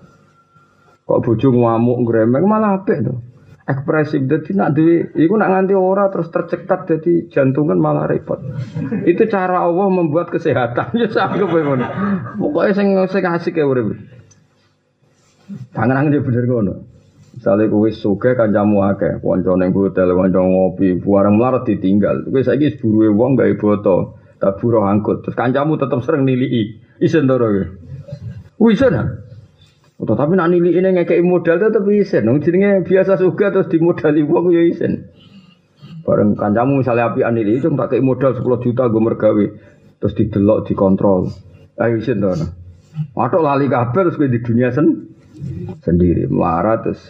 Kok bojo ngamuk gremeng malah apik to. Ekspresif jadi nak duwe iku nak nganti ora terus tercekat jadi jantungan malah repot itu cara Allah membuat kesehatan (laughs) ya sanggup ngono pokoknya sing sing asik ya urip pangan dia bener ngono Misalnya kowe suge kancamu akeh, kanca ning hotel, kanca ngopi, buareng melarat ditinggal. Kowe saiki buruhe wong gawe boto, tak buruh angkut. Terus kancamu tetep sering nilii. Isen to kowe. Wisen Oh, tapi nak nili ini ngekei modal tetap isen. Nung jenenge biasa suka terus dimodali wong ya isen. Bareng kancamu misalnya api anili itu tak kei modal 10 juta gue mergawe. Terus didelok dikontrol. Ayo isen to. Waduh lali kabel terus gue di dunia sen sendiri. Marah terus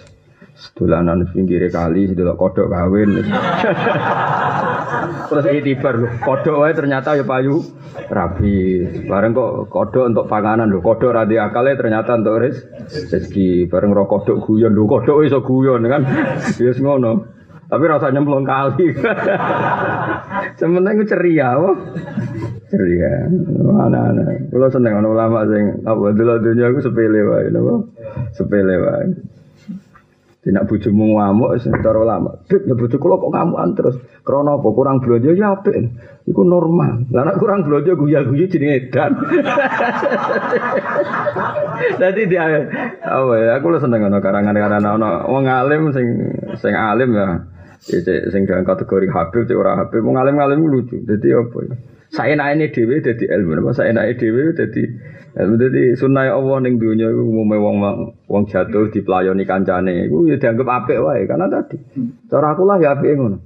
sedulanan pinggir kali sedelok kodok kawin. (laughs) terus itibar lho, kodok wae ternyata ya payu rapi. Bareng kok kodok untuk panganan lho, kodok radi akale ternyata untuk res rezeki. Bareng ro kodok guyon lho, kodok iso guyon kan. (laughs) Ya ngono. Tapi rasanya belum kali. (laughs) Sementing ceria, wah. Ceria. Mana ana. Kalau seneng ulama sing apa dulu dunia aku sepele napa? Sepele wae. Tidak bojomu ngamuk cara lama. Bib, bojo kula kok ngamukan terus. Krana apa kurang belanja ya apik. Normal. Nek kurang belanja guya-guyu jenenge edan. (laughs) Dadi dia apa ya aku lu seneng ana karangan-karangan ana wong alim sing sing alim ya. Sing dalam kategori Habib, cek ora Habib, wong alim-alim lucu. Dadi apa ya? Saya naik dhewe dadi ilmu, apa saya naik dhewe dadi jadi sunnah Allah ning dunia itu umume wong wong jatuh dipelayani kancane iku ya dianggap apik wae karena tadi cara aku lah ya apik ngono.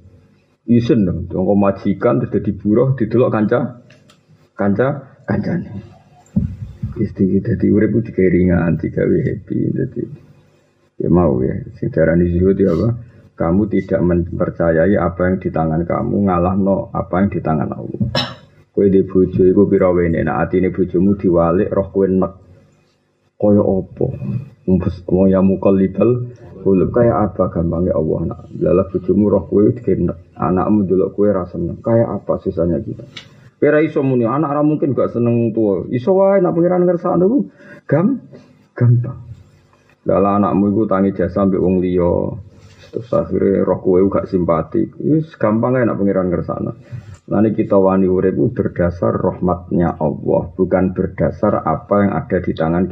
Isen dong, wong majikan terus dadi buruh didelok kanca kanca kancane. Isti dadi urip digawe ringan, digawe happy dadi ya mau ya sing darani zuhud ya apa? Kamu tidak mempercayai apa yang di tangan kamu, ngalah no apa yang di tangan Allah. Kowe di bojo iku pira wene nek atine bojomu diwalik roh kowe nek kaya apa? Wong ya mukallibal kulub kaya apa gampangnya Allah nak. Lalah bojomu roh kowe dikenek. Anakmu delok kowe ra seneng. Kaya apa sisanya kita? Kira iso muni anak ra mungkin gak seneng tua. Iso wae nak pengiran ngersakno ku gam gampang. Lalah anakmu iku tangi jasa ambek wong liya. Terus akhirnya roh kowe gak simpati. Wis gampang ae nak pengiran ngersakno. Nanti kita wani urip berdasar rahmatnya Allah, bukan berdasar apa yang ada di tangan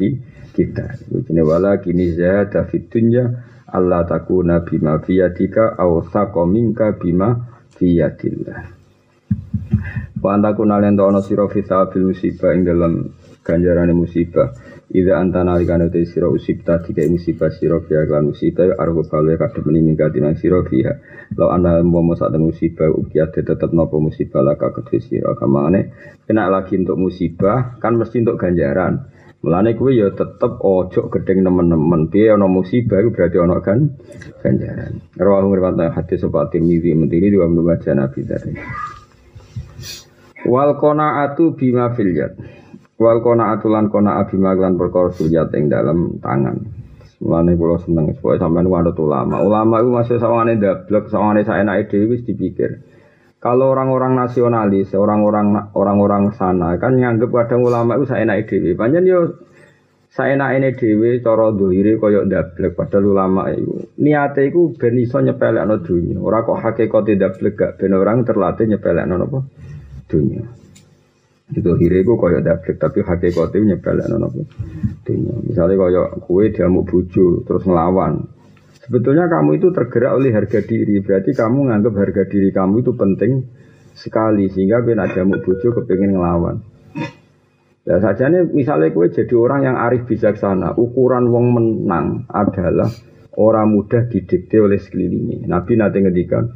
kita. Ini wala kini zahada fid dunya Allah takuna bima fiyadika aw minka bima fiyadillah. Wa antakuna lentono sira fita bil musibah ing dalam ganjaran musibah. Ida antana alikane te sira usibta tiga musibah sira fiha lan musibah argo kale kadhe meni minggat nang sira fiha. Lo ana momo sak musibah ukiat tetep napa musibah laka kedhe sira kamane kena lagi untuk musibah kan mesti untuk ganjaran. Mulane kuwi ya tetep ojo gedeng nemen-nemen. Piye ana musibah iku berarti ana kan ganjaran. Rawahu riwayat hadis sapa Tirmizi mentiri dua membaca Nabi tadi. Wal qanaatu bima fil yad. Wal kona atulan kona abima lan perkara suryat ing dalam tangan. Mulane kula seneng supaya sampean ada ulama. Ulama itu masih sawangane dablek, sawangane saenake dhewe wis dipikir. Kalau orang-orang nasionalis, orang-orang orang-orang sana kan nganggep kadang ulama itu saenake dhewe. Panjen yo saenake dhewe cara dohire kaya dablek padahal ulama itu niate iku ben iso nyepelekno dunya. Ora kok hakikate dablek gak ben orang terlatih nyepelekno napa dunya. Itu hiriku kaya dablek tapi hakikatnya nyebelakno napa. Dunya. Misalnya kaya kue diamuk bojo terus ngelawan. Sebetulnya kamu itu tergerak oleh harga diri. Berarti kamu nganggap harga diri kamu itu penting sekali sehingga ben ada diamuk bojo kepingin ngelawan. Ya saja nih misalnya kue jadi orang yang arif bijaksana, ukuran wong menang adalah orang mudah didikte oleh sekelilingnya. Nabi nanti ngedikan,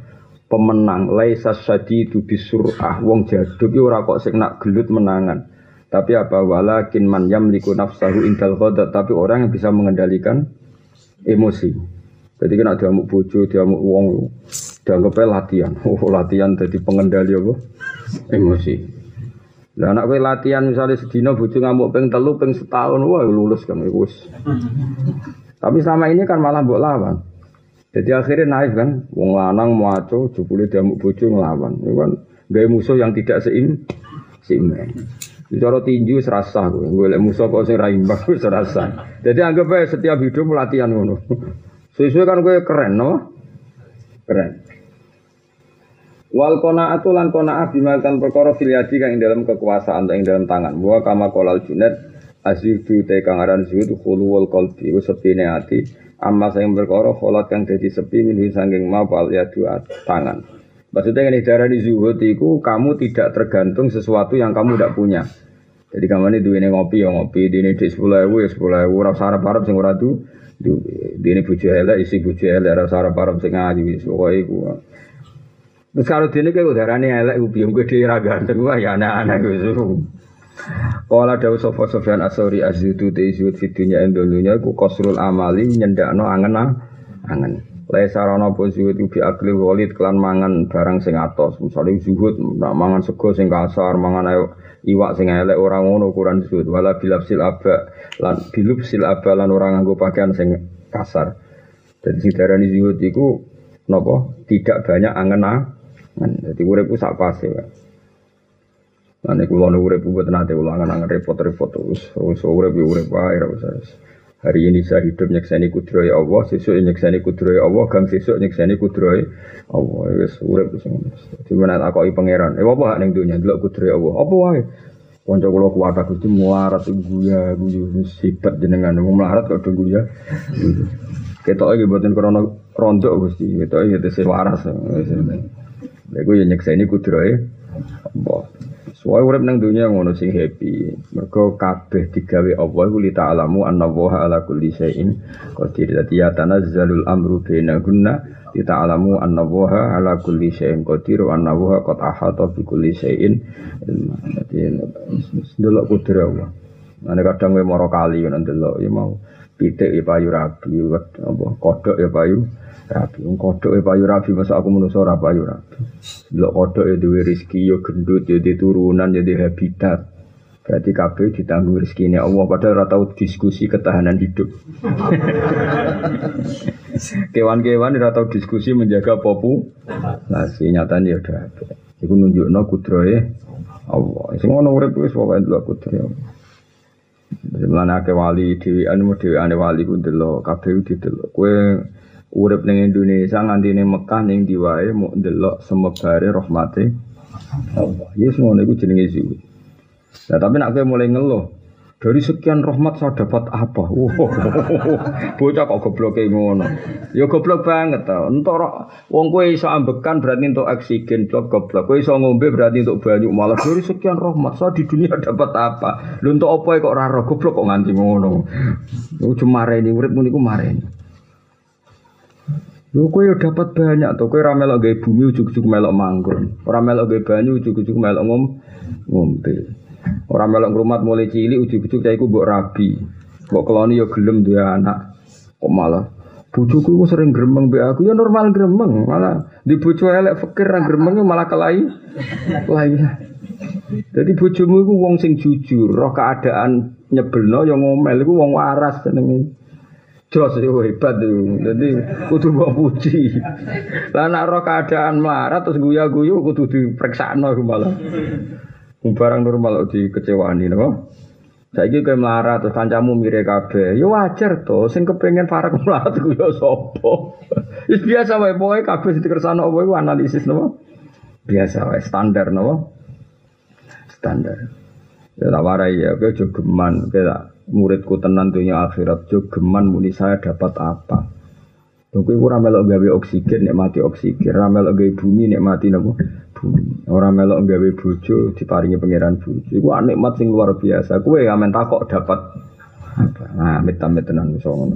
pemenang. Laisa itu bisurah. Wong jaduk ora kok sing nak gelut menangan. Tapi apa? Walakin man yamliku nafsahu indal ghadab tapi orang yang bisa mengendalikan emosi. Jadi kena diamuk bojo diamuk wong dianggapnya latihan. (laughs) Oh latihan jadi pengendali apa? Emosi. Lah anak kowe latihan misalnya sedina bojo ngamuk peng telu peng setahun wah lulus kan wis. (laughs) Tapi selama ini kan malah mbok lawan jadi akhirnya naik kan, wong lanang maco, jupule diamuk bojo ngelawan. Itu kan gaya musuh yang tidak seim, seimbang. Cara tinju serasa gue, gue musuh kok sing raimbang gue (laughs) serasa. Jadi anggap aja setiap hidup latihan ngono. (laughs) Sesuai kan gue keren, no? Keren. Wal qanaatu lan qanaah bima kan perkara filiadi kang dalam kekuasaan ing dalam tangan. Wa kama qalal junaid asyudu te kang aran zuhud khuluwul qalbi wa sepine ati amma sing perkara kholat kang dadi sepi minhu sanging mapal ya dua tangan. Maksudnya ini darah di zuhud itu kamu tidak tergantung sesuatu yang kamu tidak punya. Jadi kamu ini duit ngopi ya ngopi, di ini di sepuluh ewu ya sepuluh ewu, rasa harap harap sing ora di ini bujuk elek isi bujuk elek rasa harap harap sing ngaji, pokoknya itu. Terus kalau dene kayak udarane elek ku piye gede ra ganteng wah ya anak-anak gitu. Kala dawuh sapa Sofyan Asori azzudu te izut fidunya endonunya ku kosrul amali nyendakno angen angen. Lai sarana pun zuhud ubi akli walid kelan mangan barang sing atos. Misale zuhud nak mangan sego sing kasar, mangan ayo iwak sing elek ora ngono ukuran zuhud. Wala bilapsil aba lan bilupsil aba lan ora nganggo pakaian sing kasar. Jadi sing darani zuhud iku napa? Tidak banyak angen jadi urip ku sak pas ya. Lan iku lho urip buat nate ulangan-angan repot-repot terus. Terus urip ya urip wae ra usah. Hari ini saya hidup nyekseni kudroy Allah, sesuk nyekseni kudroy Allah, gang sesuk nyekseni kudroy Allah. Wis urip wis ngono. Dadi menawa takoki pangeran, "Eh apa hak ning delok kudroy Allah?" Apa wae? Kanca kula kuwat Gusti muarat guya guyu sifat jenengan wong melarat kok guya. Ketok iki mboten krana rontok Gusti, ketok iki tesih waras. Iku ya nyekseni kudrahe Allah. Soale urip nang dunia ngono sing happy. Mergo kabeh digawe Allah iku li ta'lamu anna wa ala kulli syai'in qadir. Dadi ya tanazzalul amru bainahunna li ta'lamu anna wa ala kulli syai'in qadir wa anna wa qad ahata bi kulli ilma. Dadi ndelok kudrat Allah. Ane kadang kowe moro kali ngono ndelok ya mau pitik ya payu rabi, apa kodhok ya payu rapi. Wong kodhok e payu rapi masa aku manusa ora payu rapi. Delok kodhok e duwe rezeki yo gendut yo turunan yo habitat. Berarti kabeh ditanggung rezekine Allah padahal ora tau diskusi ketahanan hidup. (laughs) Kewan-kewan ora tau diskusi menjaga popu. Nah, si nyatane ya udah. Iku nunjukno kudrahe Allah. Sing ngono urip wis pokoke delok kudrahe Allah. Mulane akeh wali dhewe anu dhewe ane wali ku delok kabeh didelok. Kowe urip ning Indonesia nganti ning Mekah ning diwae mau ndelok semebare rahmate Allah. Yes ngono iku jenenge zuhud. Nah, tapi nak kowe mulai ngeluh, dari sekian rahmat saya dapat apa? (laughs) Wow, bocah kok goblok ngono. Ya goblok banget tau. Entuk wong kowe iso ambekan berarti untuk oksigen blok goblok. Kowe iso ngombe berarti untuk banyu. Malah dari sekian rahmat saya di dunia (laughs) dapat apa? Lu untuk apa kok ora goblok kok nganti ngono. Cuma mareni urip niku mareni. Kowe yo dapat banyak to. Kowe ora melok gawe bumi ujug-ujug melok manggon. Ora melok gawe banyu ujug-ujug melok ngom ngombe. Ora melok ngrumat mulai cilik cah iku mbok rabi. Mbok keloni yo gelem duwe anak. Kok malah bojoku ku sering gremeng mbek aku ya normal gremeng. Malah di bojo elek fikir ra gremeng malah kelai. Kelai. Jadi bojomu iku wong sing jujur, roh keadaan nyebelno yo ngomel iku wong waras jenenge. Jos itu hebat itu. Jadi kudu mbok puji. Lah nek ro keadaan melarat terus guya-guyu kudu dipreksakno malah. Barang normal dikecewani napa? Saiki kowe melarat terus kancamu mire kabeh. Ya wajar to, sing kepengin parek melarat ku ya sapa. Wis biasa wae pokoke kabeh dikersano apa iku analisis napa? Biasa wae standar napa? Standar. Ya tak warai ya, kowe jogeman, kowe muridku tenan dunia akhirat geman muni saya dapat apa Tunggu iku ora melok gawe oksigen nek mati oksigen, ora melok gawe bumi nek mati napa? Bumi. Ora melok gawe bojo diparingi pangeran bojo. Iku nikmat sing luar biasa. Kowe amen takok dapat apa? Nah, amit-amit tenan iso ngono.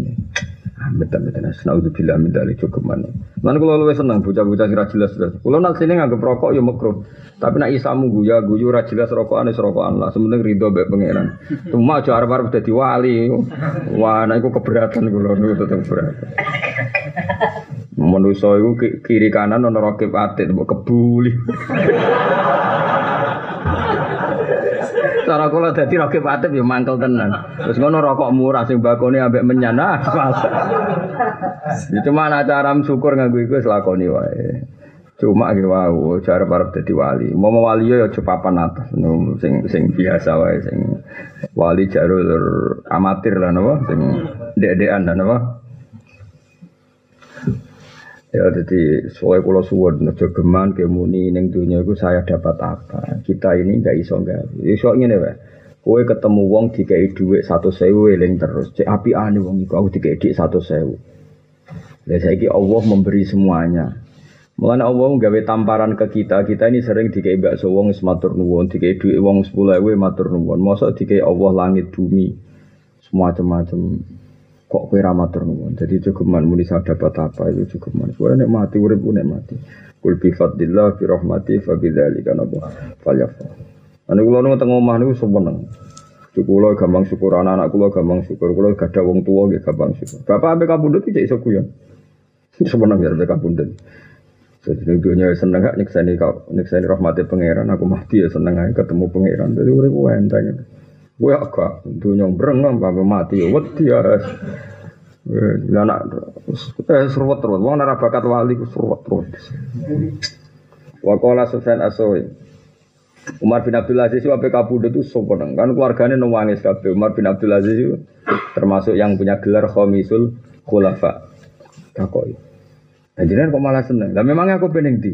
Amit-amit tenan. Naudzubillah min dzalik cukup mana. Lan kula luwih seneng bocah-bocah sing jelas jelas. Kula nak sini nganggep rokok ya makruh. Tapi nak isamu guya guyu ora jelas rokokan wis rokokan lah. Sementing ridho mbek pangeran. Cuma aja arep-arep wali. Wah, nek iku keberatan kula niku tetep berat. Manusa iku kiri kanan ana rokep atit kebuli. Cara kula dadi rokep atit ya mangkel tenan. Terus ngono rokok murah sing bakone ambek menyana. Ya cuma ana cara syukur nganggo iku wis lakoni wae. Cuma gitu wow, cara para jadi wali. Mau wali ya cepapan atas, no, sing sing biasa wae, sing wali jalur amatir lah, nopo, sing dek-dekan lah, nopo. Ya jadi soalnya kalau suwon geman kemuni neng dunia itu saya dapat apa? Kita ini nggak iso nggak. Iso ini nih, Kowe ketemu wong dikai dhuwit satu sewu eling terus. Cek api ane wong iku aku dikai dhuwit satu sewu. Lah saiki Allah memberi semuanya. Mulane Allah gawe tamparan ke kita. Kita ini sering dikai bakso wong wis matur nuwun, dikai dhuwit wong 10.000 matur nuwun. Mosok dikai Allah langit bumi. Semua macam-macam kok kowe ra matur nuwun. Jadi cukuman muni dapat apa itu cukuman. Kowe nek mati urip nek mati. Kul bi fadlillah bi rahmati fa bidzalika nabu falyafa. Ane kula nu teng omah niku seneng. Kula gampang syukur anak-anak kula gampang syukur. Kula gadah wong tuwa nggih gampang syukur. Bapak ambek kabundut iki iso kuyon. Seneng (laughs) ya ambek kabundut. Jadi dunia seneng gak nyekseni kau nyekseni rahmati pangeran. Aku mati ya seneng aja ketemu pangeran. Jadi urip enteng. Gue agak dunia berenang sampai mati, wedi ya. Ya nak eh seruat terus, wong nara bakat wali ku seruat terus. Wakola Sufyan Asawi. Umar bin Abdul Aziz itu apa kabudut itu sopan kan keluarganya nangis kabeh. Umar bin Abdul Aziz itu termasuk yang punya gelar khomisul khulafa. Takoi. Nah, jadi kok malah seneng. Lah memangnya aku pengen di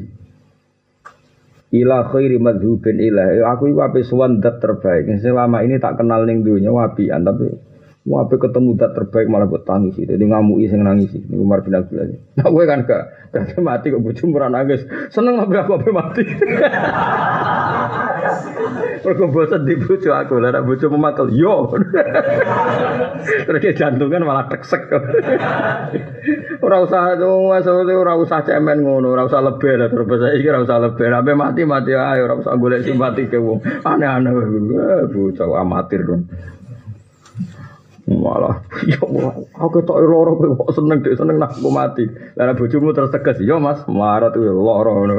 ila khairi madhubin ilah. Aku itu apa suwan dat terbaik. Selama ini tak kenal ning dunia wapian tapi Wape ketemu dat terbaik malah buat tangis Jadi ngamuk sing nangis Ini Umar bin Abdul. Nah gue kan gak, gak mati kok bujuk murah nangis. Seneng apa aku apa mati. (laughs) Mergo bosan di bojo aku, nek bojo memakel yo. (laughs) Terus jantungan malah teksek. (laughs) ora usah maksudnya ora usah cemen ngono, ora usah lebih lah terus saya iki ora usah lebih. Sampai mati mati ae ora usah golek simpati ke wong. Aneh-aneh bocah amatir dong. Malah, (laughs) ya aku tak loro kok seneng dek seneng nak aku mati. Lah bojomu terus ya Mas, melarat tuh loro ngono.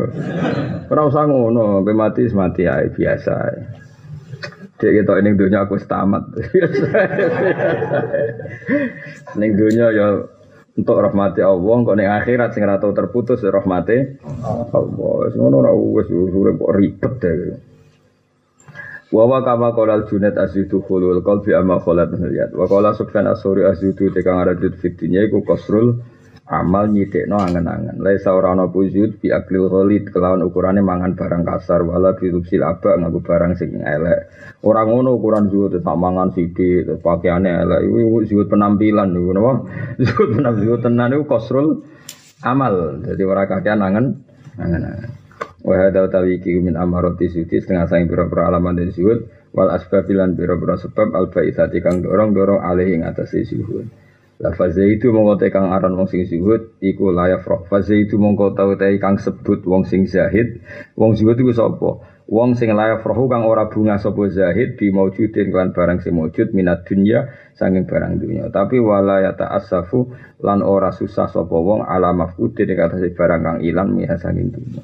Ora usah ngono, sampai mati mati ae biasa. Cek kita ini dunia aku setamat. (laughs) Ning dunia ya untuk rahmati Allah, kok ning akhirat sing ora terputus rahmati Allah. Ngono ora wis urip kok ribet deh. Wawa kama kolal junet azidu khulul qalbi amma kholat niliyat. Wa kola subhan asuri azidu tekang aradut fitinya iku kosrul amal no angen-angen. Laisa ora ana pujud bi aklil ghalid kelawan ukurane mangan barang kasar wala bi rubsil aba nganggo barang sing elek. Ora ngono ukuran zuhud tak mangan sithik terus pakaiane elek iku zuhud penampilan niku napa? (laughs) Zuhud penampilan tenan iku kosrul amal. Jadi ora kakean angen angen-angen. Wa hadza utawi iki min amarati sudi setengah sang pira-pira alaman dari suhud wal asbabilan pira-pira sebab al baitsati kang dorong-dorong alih ing atase suhud. La faze itu mongko te kang aran wong sing zuhud iku layak roh. Faze itu mongko tau te kang sebut wong sing zahid. Wong zuhud iku sapa? Wong sing layak roh kang ora bunga sapa zahid di maujudin kan barang sing maujud minat dunya saking barang dunya. Tapi wala ya ta'assafu lan ora susah sapa wong ala mafkudin kata barang kang ilang miha saking dunya.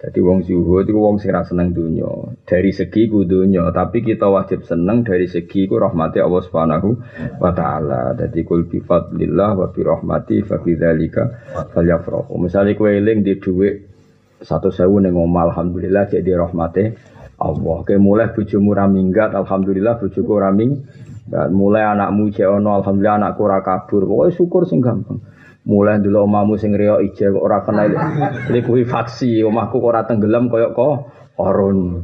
Jadi wong zuhud itu wong sing seneng dunya. Dari segi ku dunya, tapi kita wajib seneng dari segi ku rahmati Allah Subhanahu wa taala. Jadi kul bi fadlillah wa bi rahmati fa bi dzalika falyafrahu. Misale kowe eling di dhuwit 100.000 ning omah alhamdulillah cek di rahmati Allah. Kayak mulai bojomu ra minggat alhamdulillah bojoku ra minggat. Mulai anakmu cek ono alhamdulillah anakku ora kabur. Pokoke syukur sing gampang. Mulai dulu omamu sing riyo ije ora kena likuifaksi, (laughs) omahku kok ora tenggelam koyok kok korun.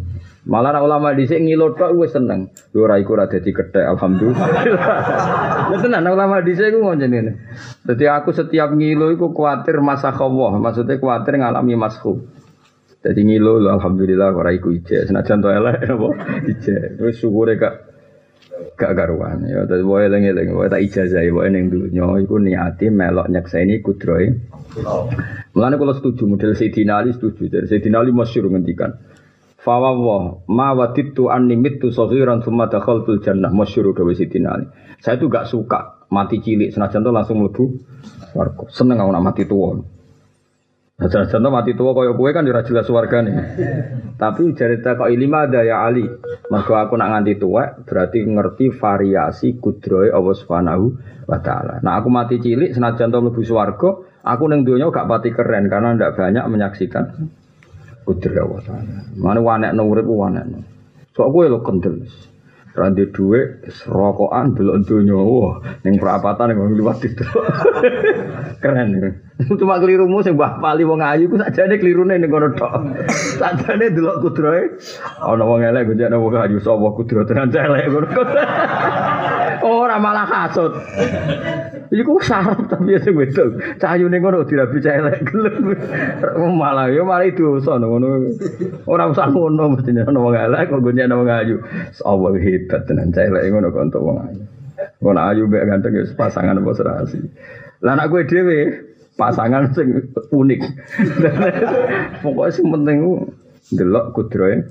Malah ulama dhisik ngilo tok wis seneng. Lho ora iku ora dadi kethek alhamdulillah. (laughs) Ya tenan ulama dhisik iku ngono jenenge. Dadi aku setiap ngilo iku kuatir masa Allah, maksudnya kuatir ngalami masku. Jadi ngilo alhamdulillah ora iku ije. Senajan to elek (laughs) apa ije. Wis syukure kak gak karuan. Ya dadi wae eling-eling wae tak ijazahi wae ning dunya. Iku niati melok nyekseni kudrohe. Mulane kula setuju model Sayyidina Ali setuju. Dari Sayyidina Ali masyhur ngendikan Fawa ma waditu mitu saghiran thumma dakhaltul jannah. Masyhur dawe Sayyidina Ali. Saya tuh gak suka mati cilik senajan tuh langsung mlebu swarga. Seneng aku nak mati tua Nah, contoh mati tua koyo kue kan ora jelas nih. Tapi cerita kok ilima ada ya Ali. Mergo aku nak nganti tua berarti ngerti variasi kudroy Allah Subhanahu wa taala. Nah, aku mati cilik senajan to mlebu swarga, aku ning donya gak pati keren karena ndak banyak menyaksikan kudroy Allah taala. Wanek urip wanek. So aku lo kendel. Ra duwe dhuwit, rokokan delok. Wah, ning perapatan ning liwat itu. (laughs) Keren. (laughs) Cuma kelirumu sing Mbah Pali wong ayu ku sakjane klirune ning kono tok. (laughs) Sakjane delok kudroe ana wong elek gonjekno wong ayu sapa kudro tenan elek ngono. (laughs) Ora malah kasut. Iku sarap tapi sing wedok. Cahayune ngono dirabi elek gelem. Malah ya malah dosa ngono. Ora usah ngono mestine ana wong elek kok gonjekno wong ayu. Allah hebat tenan elek ngono kok untuk wong ayu. Wong ayu mek ganteng ya pasangan apa serasi. Lah anak gue dhewe pasangan sing unik. (laughs) Pokoknya sing penting delok kudroe.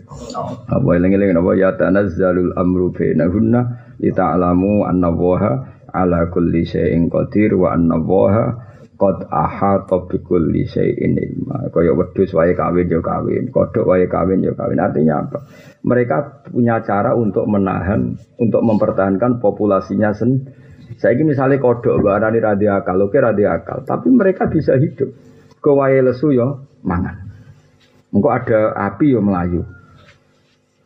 Apa eling-eling apa ya tanazzalul amru bainahunna lita'lamu anna waha ala kulli syai'in qadir wa anna waha qad ahata bi kulli syai'in ilma. Kaya wedhus wae kawin yo kawin, kodhok wae kawin yo kawin. Artinya apa? Mereka punya cara untuk menahan, untuk mempertahankan populasinya sendiri. Saya ini misalnya kodok barani radikal, oke radikal, tapi mereka bisa hidup. Kewaya lesu yo mangan. Engkau ada api yo melayu.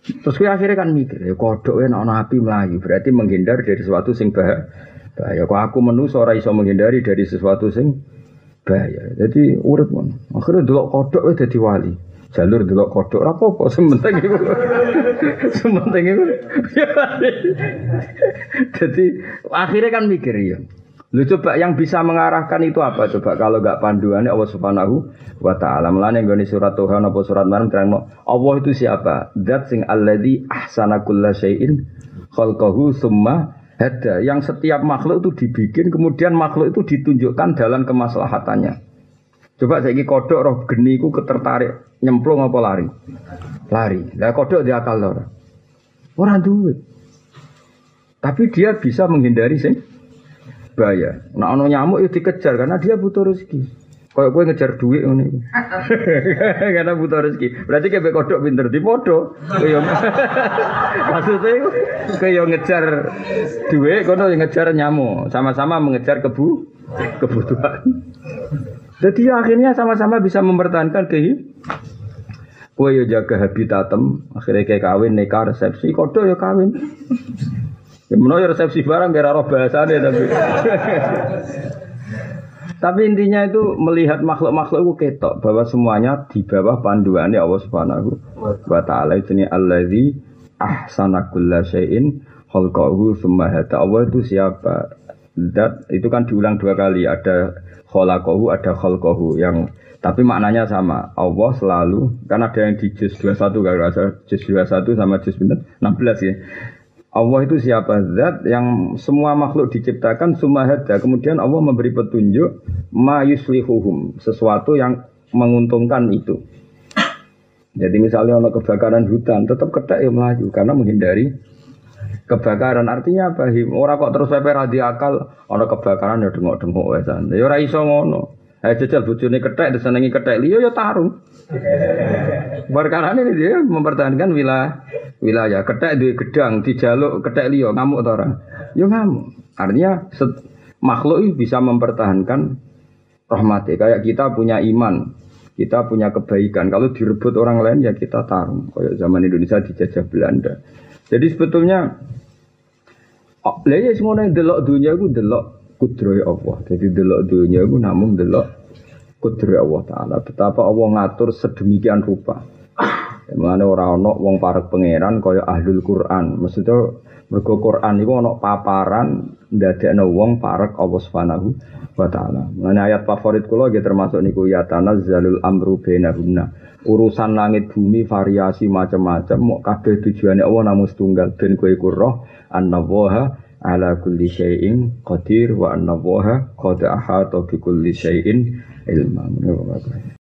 Terus gue akhirnya kan mikir, ya kodok ya ono api melayu, berarti menghindar dari sesuatu sing bahaya. Bahaya. Kok aku menu seorang iso menghindari dari sesuatu sing bahaya. Jadi urip mon. Akhirnya dulu kodok ya jadi wali. Jalur dulu kodok apa apa sementing itu. (laughs) sementing itu. jadi akhirnya kan mikir ya. Lu coba yang bisa mengarahkan itu apa coba kalau nggak panduannya Allah Subhanahu wa taala. Mulane nggone surat Tuhan apa surat Maryam terang Allah itu siapa? Zat sing alladzi ahsana kulla syai'in khalqahu summa hada. Yang setiap makhluk itu dibikin kemudian makhluk itu ditunjukkan dalam kemaslahatannya. Coba saya kodok roh geni ku ketertarik nyemplung apa lari? Lari. Lah kodok dia akal ora. Ora duwe. Tapi dia bisa menghindari sing bahaya. Nah, ono nyamuk itu dikejar karena dia butuh rezeki. Kayak gue ngejar duit ini. (laughs) karena butuh rezeki. Berarti kayak kodok pinter di podo. (laughs) Maksudnya kayak ngejar duit, kono ngejar nyamuk. Sama-sama mengejar kebu kebutuhan. Jadi akhirnya sama-sama bisa mempertahankan kehidupan. Kue yo jaga habitatem, akhirnya kayak kawin, nikah, resepsi, kodok yo kawin. Ya resepsi barang kira roh bahasane tapi. (laughs) tapi intinya itu melihat makhluk-makhluk itu ketok bahwa semuanya di bawah panduannya Allah Subhanahu wa taala ini allazi ahsana kulla syai'in khalqahu summa hada. Allah itu siapa? Dat itu kan diulang dua kali ada khalaqahu ada khalqahu yang tapi maknanya sama. Allah selalu kan ada yang di juz 21 kalau rasa juz 21 sama juz 16 ya. Allah itu siapa zat yang semua makhluk diciptakan sumahada. Kemudian Allah memberi petunjuk ma yuslihuhum, sesuatu yang menguntungkan itu. Jadi misalnya ono kebakaran hutan, tetap ketak yang melaju karena menghindari kebakaran. Artinya apa? Orang kok terus pepe akal, ono kebakaran ya dengok-dengok wesan. Ya ora iso ngono. Eh jajal bojone kethek disenengi kethek liya ya tarung. Perkara ini dia mempertahankan wilayah wilayah kethek di gedang dijaluk kethek liya ngamuk ta ora? Ya ngamuk. Artinya makhluk itu bisa mempertahankan rahmati. Kayak kita punya iman, kita punya kebaikan. Kalau direbut orang lain ya kita tarung. Kayak zaman Indonesia dijajah Belanda. Jadi sebetulnya lha ya semono delok dunia iku delok kudroy Allah. Jadi delok dunia itu namun delok kudroy Allah Taala. Betapa Allah ngatur sedemikian rupa. (coughs) Mengenai orang ono wong parek pangeran kaya ahlul Quran. Maksudnya mergo Quran itu ono paparan ndadekno wong parek Allah Subhanahu wa taala. Mengenai ayat favorit kula nggih termasuk niku ya tanazzalul amru bainahunna. Urusan langit bumi variasi macam-macam. Mau kabeh tujuannya Allah namun setunggal ben kowe roh. Annallaha ala kulli syai'in qadir wa anna qad ahata bi kulli syai'in ilma.